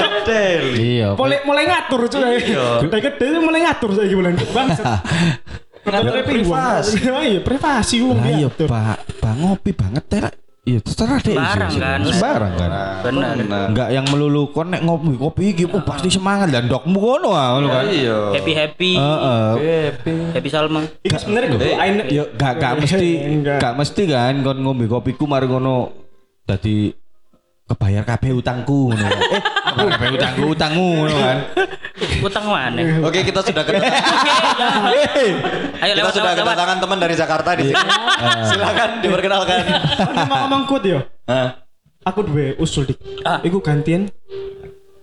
Cok Deli. Iya. Mulai mulai ngatur cuy. Iya. Gede gede mulai ngatur saya mulai bangsat. Ngatur privasi. Iya, privasi wong Lah iya. Pak. Pak ngopi banget teh. Iya, terserah deh. Sembarang sih. kan. Sembarang kan. Benar. Enggak yang melulu kon nek ngopi kopi iki oh pasti semangat dan dokmu kono ah ngono kan. Iya. Happy happy. Heeh. Happy. Happy Salma. Iku sebenarnya gue ain Yo gak gak mesti gak mesti kan kon ngombe kopiku mari ngono dadi kebayar kabeh utangku ngono. Eh, utangku utangmu ngono kan. Utang mana? Oke, kita sudah kedatangan, Ayo kita lewat sudah lewat, kedatangan teman dari Jakarta di sini. Silakan diperkenalkan. Mau ngomong quote yo. Hah? Aku duwe usul dik. Ah. Iku gantian.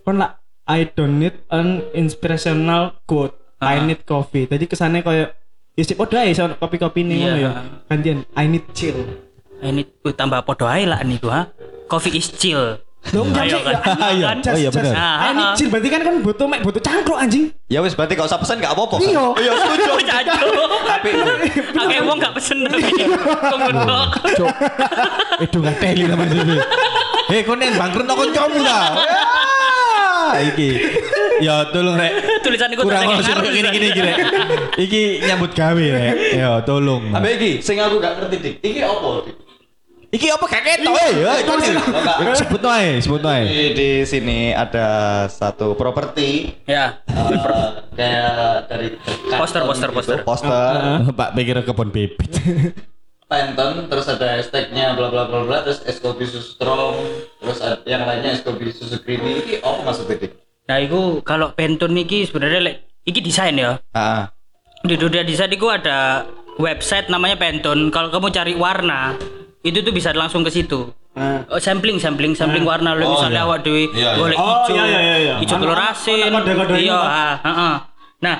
Kon lah I don't need an inspirational quote. I Ah. need coffee. Tadi kesannya kayak ya sih podo ae sono kopi-kopi nih Iya. ngono ya. Gantian I need chill. Ini uh, tambah podo ae lah nih gua. Coffee is chill. Loh, enggak Ayo sih. kan. ya. Iya. Jas, Oh iya, jas. bener. Ah, Ah, ini ah. Cil, berarti kan kan butuh mek butuh cangkruk anjing. Ya wis berarti gak usah pesen gak apa-apa. kan? Iya. Iya setuju. Tapi Oke, wong gak pesen tapi. Tunggu Cuk. Itu enggak teli sama sini. Hei, kau neng bangkrut no kancamu ta. Ya, Iki. Ya tolong rek. Tulisan iku Kurang langsung ngarep, gini gini gini. Iki nyambut gawe rek. Ya tolong. Abe iki sing aku gak ngerti dik. Iki apa dik? Iki apa gak ketok eh? Ya, itu sih. Sebut ae, sebut ae. Di, di sini ada satu properti Ya. eh, kayak dari Poster, poster, gitu, poster. poster Pak pikir kebun bibit. Pantone terus ada hashtagnya bla bla bla bla terus es kopi susu strong terus ada yang lainnya es kopi susu creamy ini apa maksudnya dik? Nah, iku kalau Pantone iki sebenarnya lek iki desain ya. Ah, Di dunia desain itu ada website namanya Pantone. Kalau kamu cari warna, itu tuh bisa langsung ke situ. Oh, sampling, sampling, sampling warna. Lo Oh, misalnya iya. awak dewe Iya, iya. boleh Oh, hijau, iya, iya, iya, iya. hijau telur ono- asin. Iya, ah, ah, ah. Nah,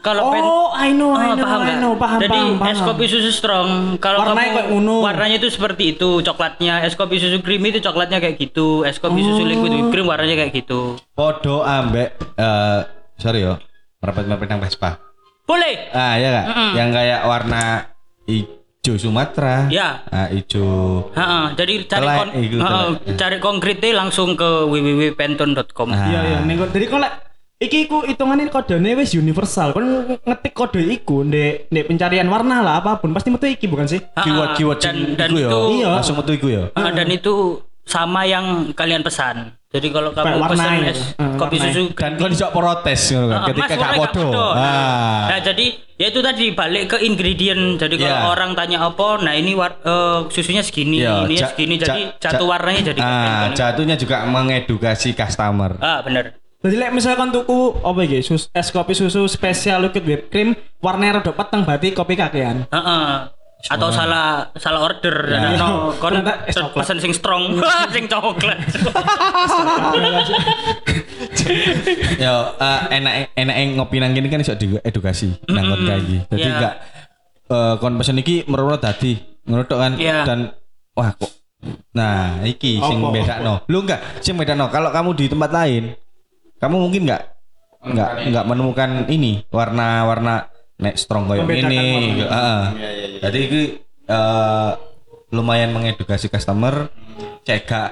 kalau Pen- Oh, I know, I Ah, know, paham I nggak? know, paham, Jadi paham, es kopi susu strong kalau Warnanya kamu kayak ngono. warnanya itu seperti itu coklatnya es kopi susu creamy itu coklatnya kayak gitu es kopi susu liquid whipped cream warnanya kayak gitu Podo ambek eh sorry yo. Merepet-merepet nang Vespa. boleh Ah, ya kak. Mm-mm. Yang kayak warna hijau Sumatera. Ya. Ah, hijau. Ha, jadi cari Telek, kon iku ha, telek. cari konkretnya langsung ke www.pantone.com. Ah. Iya iya ning kon- jadi lek iki iku hitungane kodene wis universal. Kon ngetik kode iku ndek ndek pencarian warna lah apa pun pasti metu iki bukan sih? Ha, Keyword keyword dan, dan iku yo. itu Iya. Langsung metu iku yo. ha, dan itu sama yang kalian pesan. Jadi kalau kamu Kayak pesan es. Eh, kopi warnanya. susu Dan kon iso protes ngono kan Ah, ketika gak podo. Ah. Nah, jadi ya itu tadi balik ke ingredient. Jadi kalau Iya. orang tanya apa, nah ini war, eh, susunya segini, Iya, ini ja- segini. ja- Jadi ja- satu warnanya jadi Ah, konten. jatuhnya juga mengedukasi customer. Ah, bener. Jadi lek misalkan tuku apa iki sus, es kopi susu spesial liquid whipped cream warnanya rada peteng berarti kopi kakean. Heeh. Atau salah salah order Ya. dan no, kon pesan sing strong, sing coklat. Yo, eh, enak enak ngopi nang kene kan iso edukasi nang kon kayak iki. Dadi Iya. enggak eh kon pesen iki merono dadi ngono kan Iya. dan wah kok Nah, iki sing Apa, bedakno. Lu enggak, sing bedakno. Kalau kamu di tempat lain, kamu mungkin enggak enggak enggak menemukan ini warna-warna nek strong koyo ini. Heeh. Iya, iya, iya. Jadi iki eh, lumayan mengedukasi customer cek gak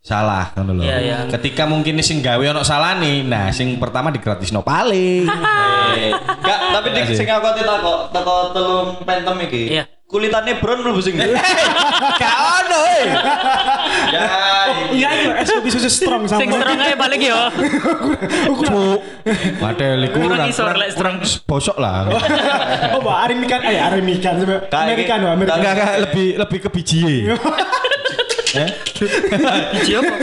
salah ngono lho. Iya, iya. Ketika mungkin sing gawe ono salah nih, nah sing pertama digratisno paling. Eh, Gak, tapi dik Makasih. sing aku takok teko telung pentem iki. Iya. Kulitannya brown mlebu sing. Gak ono eh. Ya. Iya itu es kopi susu strong sama. sing strong aja balik yo. Cuk. Padahal iku Kurang kurang isor, kurang, lek kurang bosok lah. Oh, Mbak Arimikan, eh Arimikan, Kayak Amerikan. Enggak enggak lebih lebih ke biji. Eh? Biji apa?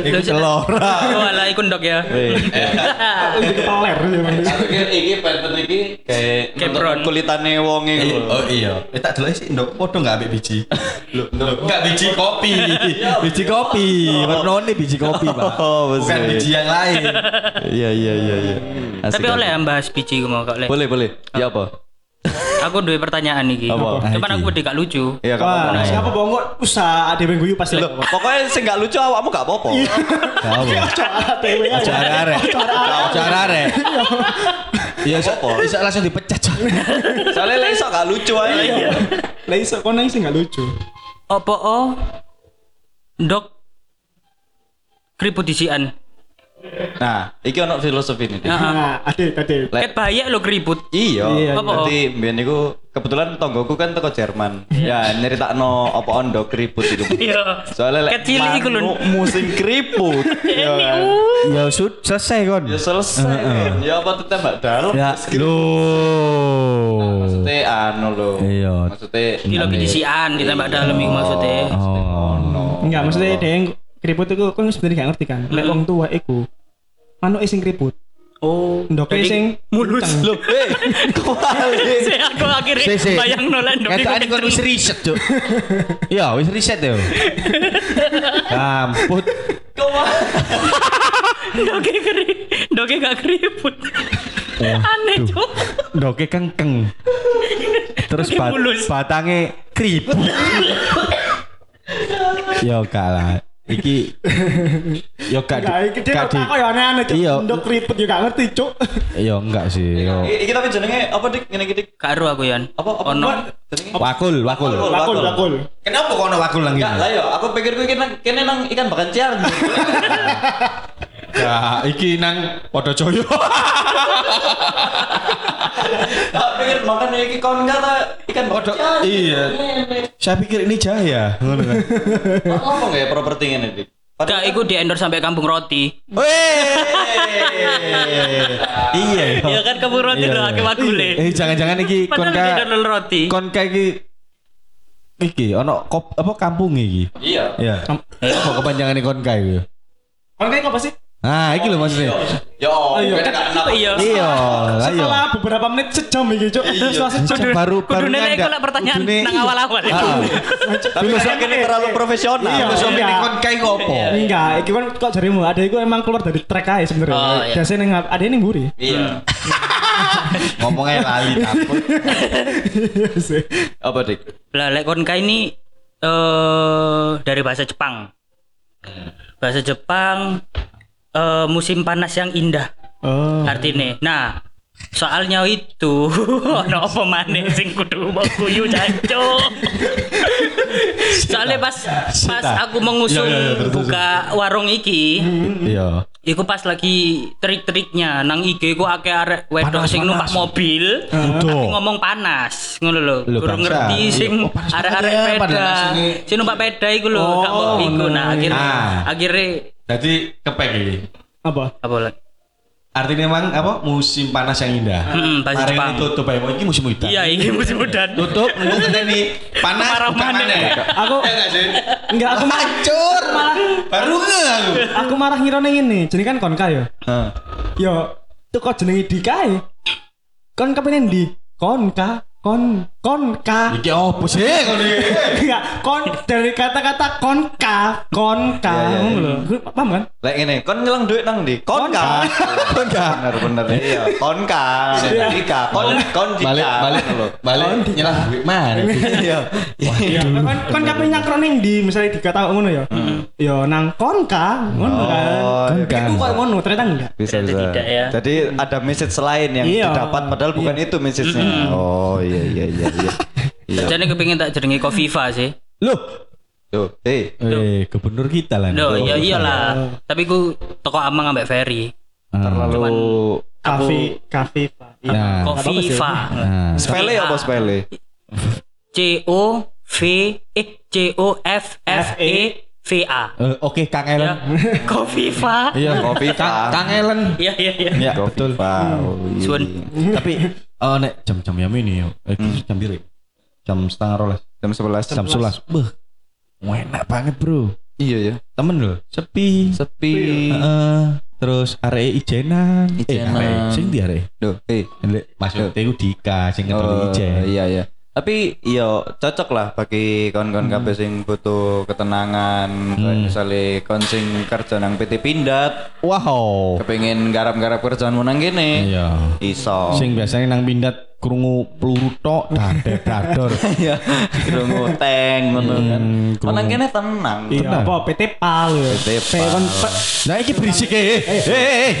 Iku telur. Oh, iku ndok ya. Lebih ke peler ya, Bang. Aku pikir iki penten iki kayak brown. kulitane wong iki. lho. Oh iya. Eh tak delok sih ndok podo enggak ambek biji. Loh, enggak biji kopi. biji kopi. Warnane biji kopi, Pak. Oh, Bukan biji yang lain. Iya iya iya iya. Tapi oleh bahas biji mau kok oleh. Boleh boleh. Ya apa? Aku duwe pertanyaan iki. Apa? Cuman Iki. aku wedi gak lucu. Iya gak apa-apa. siapa bohong kok usah ada yang guyu pasti. Loh, pokoknya sing gak lucu awakmu gak apa-apa. Gak apa. TW aja. Ojo arek. Ojo arek. Iya, iso iso langsung dipecat. Soalnya lek iso gak lucu aja. Lah iso kono sih enggak lucu. Apa oh ndok keriput disian. Nah, iki ono filosofi ini. Dik. Heeh. Nah, ade ade. Lek Ket bahaya lo keriput. Iya, Iya, Apa? jadi mbiyen niku kebetulan tonggoku kan teko Jerman. Ya, nyeritakno apa ondo keriput iku. Iya. Soalnya lek Ket cilik iku lho. musim keriput. ya kan. Ya sud selesai kon. Ya selesai. Ya apa tuh tembak dalam. Ya lo. Maksudnya anu lho. Iya. Maksudnya Iki lho disian ditembak dalam iku maksudnya. Oh. Enggak, maksudnya dia yang keriput itu kan sebenarnya gak ngerti kan. Lek wong tua iku anu sing keriput. Oh, Ndoke jadi sing mulus. Loh, eh, aku akhirnya Si, si. bayang nolan ndok Kata iku kon wis riset, Cuk. Ya, wis riset yo. Kamput. Ndoke keri, ndoke gak keriput. Aneh cuk. Doke kengkeng. Terus Doke bat mulus. batange kriput. Yo kalah. Iki yo gak Enggak, iki dia gak di- kok ya aneh-aneh cuk. Iya. Ndok ribet juga gak ngerti cuk. yo enggak sih yo Iki tapi jenenge apa dik? Ngene iki dik. Karo aku Yan. Apa apa Ono. Wakul wakul Wakul. Bakul. kenapa kok ono wakul nang ngene lah yo, aku pikir kuwi kene nang ikan bakan ciar. ya iki nang padha joyo Tak pikir makan iki kon kata ikan ciar. iya saya pikir ini jaya ngono kan Ngomong ya properti ngene dik. Gak, iku di endorse sampai kampung roti. Weh. iya yo. Iya kan kampung roti Iya, lho iya. akeh wakule. eh jangan-jangan iki kon Padahal di endorse roti. kon iki iki ono kop apa kampung iki Iya. ya apa kepanjangan kon kae iki Kon kayak apa sih? Nah iki lho maksudnya Yo, iya. beda gak enak. Iya. iya iya Setelah beberapa menit sejam iki cuk. Setelah sejam. Baru baru nek iku lek pertanyaan nang awal-awal. Ah. Tapi ini terlalu profesional. Iya. Filosofi Iya. kon kae opo Enggak, iki kan kok jarimu ada iku emang keluar dari track aja sebenarnya. Oh, iya. Biasanya neng ada ning mburi. Iya. ngomongnya lali takut. Apa dik? Lah lek kon kae ini eh dari bahasa Jepang. Bahasa Jepang eh musim panas yang indah. Oh. artinya. Nah, soalnya itu ono apa maneh sing kudu mau guyu jancuk. Soalnya pas pas aku mengusung Iya, iya, iya, terus, buka warung iki, iya. iku pas lagi trik-triknya nang IG ku akeh arek wedok sing numpak mobil tapi ngomong panas ngono lho. Kurang ngerti sing Oh, arek-arek ya, peda sing numpak peda iku lho Oh, gak mau iku. Nah akhirnya Ah. akhirnya jadi kepek iki Apa? apa lagi artinya emang apa? Musim panas yang indah. Hmm, bahasa Mari Jepang. tutup ae iki musim udan iya ini musim udan tutup ngene nih panas bukan maneh. Aku Ya enggak aku marah. Hancur. Baru nge aku aku marah ngira ning ini. Jadi kan kon kae yo. Heeh. Yo, itu kok jenenge di kae. Kon kepenen di konka kon konka iki opo sih enggak kon dari kata-kata konka konka Iya, iya, ngono lho paham kan Lek ngene, kon nyelang duit nang ndi? Konka. Konka. Bener bener. Iya, konka. Jika kon kon jika. balik balik lho. balik nyelah duit mana Iya. Iya, kon kon kape nyakro ning di misalnya dikata ngono ya. Yo nang konka ngono kan. Oh, Konka. Iku kok ngono ternyata enggak. Bisa tidak ya. Jadi ada message lain yang Iya. didapat padahal bukan itu message-nya. Oh iya iya iya iya. Iya. jadi kepengin tak jenenge Kofifa sih loh Tuh, eh. eh gubernur kita lah Loh, iya iyalah. Tapi ku toko amang ambek Ferry. Terlalu Kafe kafe Pak. Iya. Nah. Kofifa. nah spele apa spele? C O V eh C O F F E V A. Eh, oke Kang Ya. Ellen Kofifa. iya Kopi, Kang. Kang Ellen Iya iya iya. ya betul Wow. iya. Sun. tapi oh nek jam-jam yang ini eh, jam biru jam setengah rolas Jam 11. jam sebelas beh enak banget bro Iya ya. temen loh sepi Sepi. Heeh. terus are ijenan Ijenan. eh are sing di are Duh, eh. Maksudnya itu Dika sing ngedol Oh, ijen iya iya. Tapi iya cocok lah bagi kawan-kawan kabeh sing butuh ketenangan, kayak misalnya kon sing kerja nang PT Pindad, wow kepengin garap-garap kerjaanmu nang kene. iya Iso. sing biasanya nang pindat krungu peluru tok dadar dador Iya, krungu teng ngono kan. Hmm, Kon nang krungu. kene tenang. Iya, apa PT PAL ya. PT PAL. nah iki berisik eh eh eh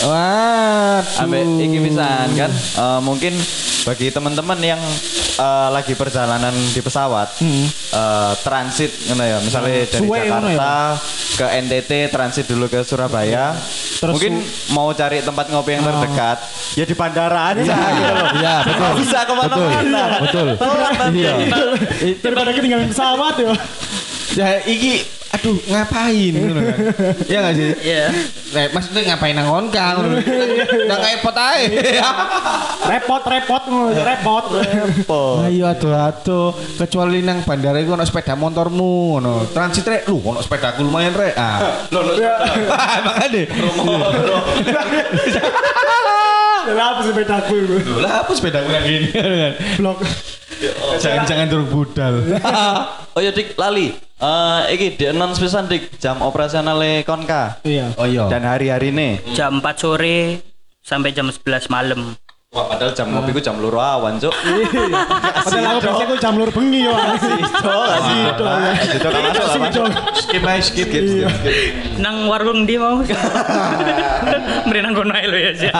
Waduh. Ambek iki pisan kan eh, mungkin bagi teman-teman yang eh, lagi perjalanan di pesawat eh, transit ngono ya misalnya dari Suwe ngono Jakarta ke NTT transit dulu ke Surabaya Terus mungkin mau cari tempat ngopi yang terdekat ya di bandara aja gitu loh Iya, betul. Nggak bisa ke mana-mana Betul. Nanti. Iya. daripada ketinggalan pesawat ya. Ya iki aduh ngapain ngono kan. Iya enggak sih? Iya. Nek maksudnya ngapain nang ngono. Nang airport ae. Repot repot ngono, repot. Ayo atuh atuh kecuali nang bandara iku ono sepeda motormu ngono. Transit rek lu ono sepedaku lumayan rek. Ah. Loh, loh, Makane. Lah apa sepedaku itu? Lah apa sepedaku gini. Blok. Jangan-jangan turun budal. oh ya dik lali Eh iki di announce pisan dik jam operasionalnya konka Iya. Oh iya. dan hari-hari ini Jam 4 sore sampai jam 11 malam. Wah, padahal jam ngopi ku jam loro awan, Cuk. Padahal aku biasanya aku jam lur bengi yo. Sido, sido. Sido kan masuk lah, Mas. Skip aja skip. Skip. Nang warung dia mau. Mending nang kono ae lho ya. Sia.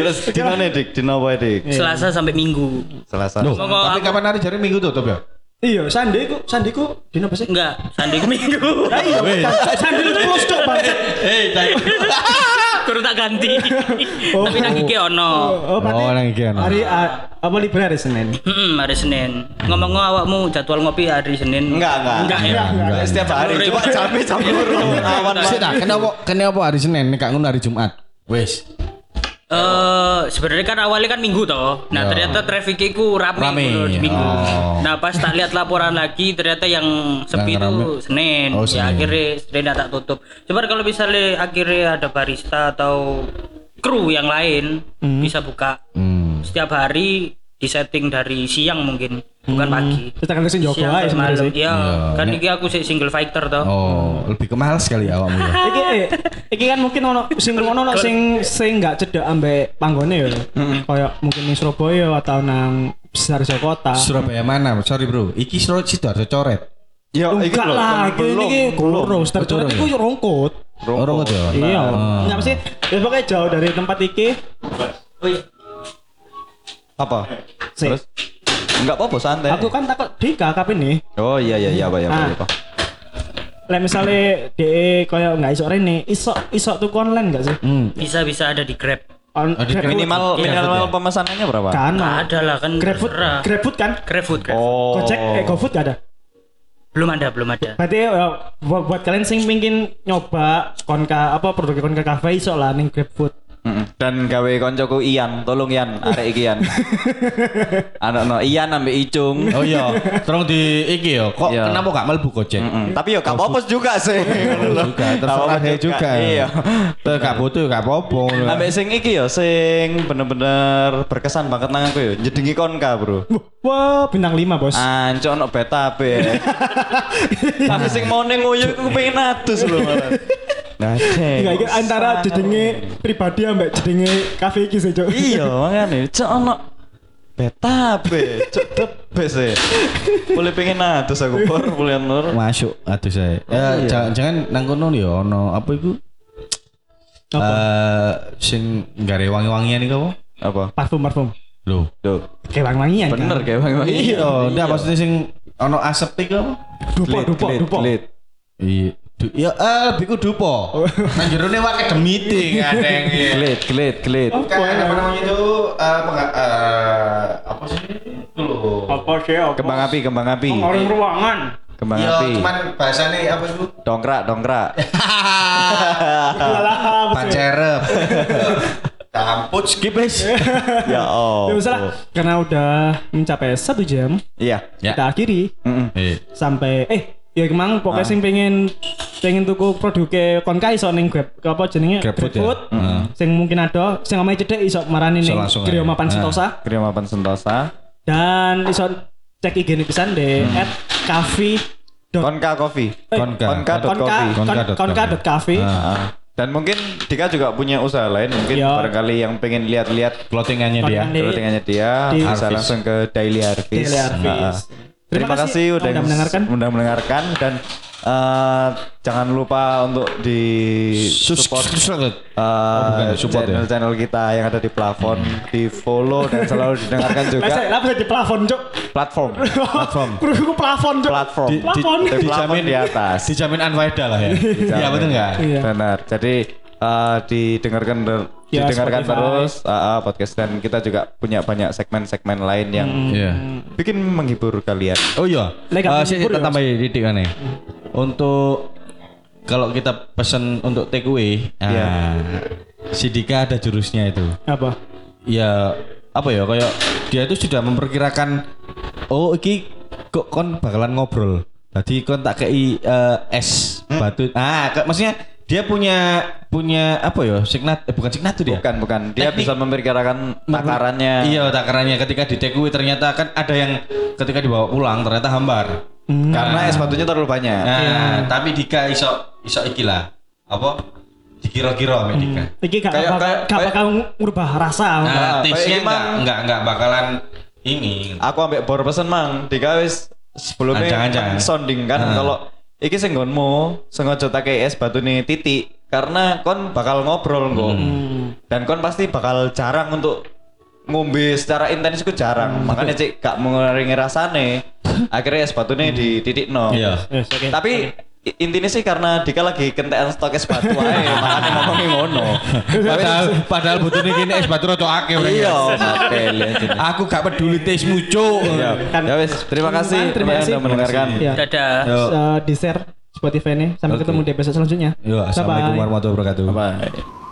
Terus di mana, Dik? Di apa, Dik? Selasa sampai Minggu. Selasa. Tapi kapan hari jari minggu tutup ya? Iya, sandiku, sandiku dino apa sih? Enggak, sandi ku Minggu. Ya iya, sandi itu close dok bang. Eh, Kurang tak ganti. Tapi nang iki ono. Oh, berarti Oh, nang iki ono. Hari ah, apa libur hari Senin? Hmm, hari Senin. Ngomong-ngomong awakmu jadwal ngopi hari Senin. Enggak, enggak. Enggak ya. Enggak. Setiap hari. Cuma jamnya jam loro awan. Sik kenapa kenapa hari Senin nek ngono hari Jumat? Wes. Eh sebenarnya kan awalnya kan minggu toh. Nah Ya. ternyata traffic itu rame, Rame. di minggu. Oh. Nah pas tak lihat laporan lagi ternyata yang sepi Yang itu. Senin. Oh, Ya Senin. akhirnya Senin tak tutup. Coba kalau misalnya akhirnya ada barista atau kru yang lain bisa buka Hmm. setiap hari di setting dari siang mungkin bukan pagi. Kita kan sing jogo ae sebenarnya malam. Iya, Iya, kan iki aku sih single fighter toh. Oh, lebih ke mahal sekali awakmu ya. Iki eh, iki kan mungkin ono sing ngono ono sing sing enggak cedek ambek panggone ya. Kayak mungkin ning Surabaya atau nang besar kota. Surabaya mana? Sorry bro, iki Surabaya Sidoarjo coret. Ya, iki Enggak lho, lah, iki belum, iki belum. guru, Star Betul, Coret ya? iku yo rongkot. Orang aja. Iya. Enggak sih? Ya pokoknya jauh dari tempat iki. Oh iya. Apa? Sik. Terus? Enggak apa-apa, santai. Aku kan takut di KKP nih. Oh iya iya iya, Pak ya, Pak. Ah. ya, Pak. Lah misalnya DE koyo enggak iso rene, iso iso tuku online enggak sih? Hmm. Bisa-bisa ada di Grab. On, Oh, di. Minimal Iya, minimal ya? pemesanannya berapa? kan. Nggak ada lah kan GrabFood. GrabFood kan? GrabFood, GrabFood. Oh. Gojek eh GoFood gak ada. Belum ada, belum ada. Berarti ya, buat, buat kalian sing pingin nyoba konka apa produk konka cafe iso lah ning GrabFood. Mm-mm. Dan gawe koncoku Ian, tolong Ian, arek iki Ian. Anak no Ian ambek Icung. Oh iya, terus di iki yo. Kok Iya. kenapa gak mlebu Gojek? Mm-mm. Tapi yo gak apa-apa juga sih. juga, terserah dia juga. Iya. Terus gak butuh gak apa-apa. Ambek sing iki yo, sing bener-bener berkesan banget nang aku yo. Jedingi konka, Bro. Wah, bintang 5, Bos. Anco ono beta be. Tapi sing mau ning nguyu ku pengen atus lho malah. Nah, cek. Enggak iki antara jedenge pribadi ambek jedenge cafe iki sih, Cuk. Iya, makanya cok ono beta be, cok the best e. Boleh pengen atus aku por, boleh nur. Masuk aduh saya. Ya jangan jangan nang kono yo ono apa iku? Apa? Eh sing gare wangi-wangian iku apa? Apa? Parfum, parfum. Loh. Tuh, Kayak wangi-wangian. bener kayak bang. Iya, ndak maksudnya sing ono asep iku apa? Dupo, dupo, dupo. Iya. Du, ya eh lebih ku dupo. Nang jerone wae meeting kadang ya. Glit, glit, glit. Bukan apa namanya itu eh eh, apa sih itu loh. Apa sih? Apa? Kembang api, kembang api. Orang ruangan. Kembang Iya, api. cuman bahasanya apa itu? Dongkrak, dongkrak. Apa? Pancerep. Tamput skip guys. ya oh. Ya misalnya karena udah mencapai satu jam, Iya. Ya. kita akhiri. Eh, sampai eh ya emang pokoknya Ah. sing pengen pengen tuku produknya konka iso ning grab apa jenenge GrabFood ya? GrabFood. Heeh. sing mungkin ada sing omahe cedek iso marani ning aja. Mapan Ah. Sentosa Mapan Sentosa. dan iso cek IG ini pisan deh Hmm. at dot Konka Coffee. eh, Konka. Konka dot konka coffee. Konka kon- dot konka dot cafe Ah. Ah. Dan mungkin Dika juga punya usaha lain mungkin Iya. barangkali yang pengen lihat-lihat clothingannya dia. Clothingan Di- clothingannya dia di bisa langsung ke Daily Harvest. Daily Harvest. Ah. Terima, kasih udah, udah mendengarkan. udah mendengarkan dan eh, jangan lupa untuk di support Support. eh, Oh, bukan, support ya? channel-channel kita yang ada di plafon, di follow dan selalu didengarkan juga saya lah bisa di plafon cuk platform, Platform. Kudu plafon cuk platform, Di- di- plafon di plafon di atas. Dijamin unfaedah lah ya. Iya betul enggak? Iya. Benar. Jadi eh, didengarkan Ya, didengarkan Spotify. terus ah, ah, podcast dan kita juga punya banyak segmen-segmen lain yang Iya. bikin menghibur kalian. Oh iya. Libur ya, tambah didik aneh. Untuk kalau kita pesen untuk take away, Iya. nah, si Dika ada jurusnya itu. apa Ya apa ya kayak dia itu sudah memperkirakan oh iki kok kon bakalan ngobrol. Tadi kon tak kei eh, es batu. Ah, maksudnya dia punya punya apa ya? Signat eh, bukan signat tuh dia. Bukan, bukan. Dia Teknik. bisa memperkirakan takarannya. Iya, takarannya ketika di take away ternyata kan ada yang ketika dibawa pulang ternyata hambar. Karena es batunya terlalu banyak. Nah, tapi Dika iso iso iki lah. Apa? dikira-kira sama Dika. Iki gak Kayak- bakal kayak- gak bakal ngubah rasa. Nah, kayak tipsnya enggak enggak enggak bakalan ini. Aku ambek bor pesen mang, Dika wis sebelumnya Ancang-ancang. sounding kan Ah. kalau iki sing nggonmu sengaja tak es batu nih titik karena kon bakal ngobrol kok. Dan kon pasti bakal jarang untuk ngombe secara intens itu jarang. Makanya cik gak mengurangi rasane. Akhirnya es batu nih di titik no. Iya. Yes, oke. Tapi intinya sih karena Dika lagi kentekan stok es batu aja makanya ngomongin ngono. Padahal padahal butuhnya gini es batu akeh orang. Iya. Aku gak peduli tesmu, Cuk. Ya, Kan- ya wis, terima kasih Terima kasih. sudah mendengarkan. Ya. Dadah. Eh, di share Spotify nih. Sampai ketemu di episode selanjutnya. Yo, assalamualaikum warahmatullahi wabarakatuh. Bye.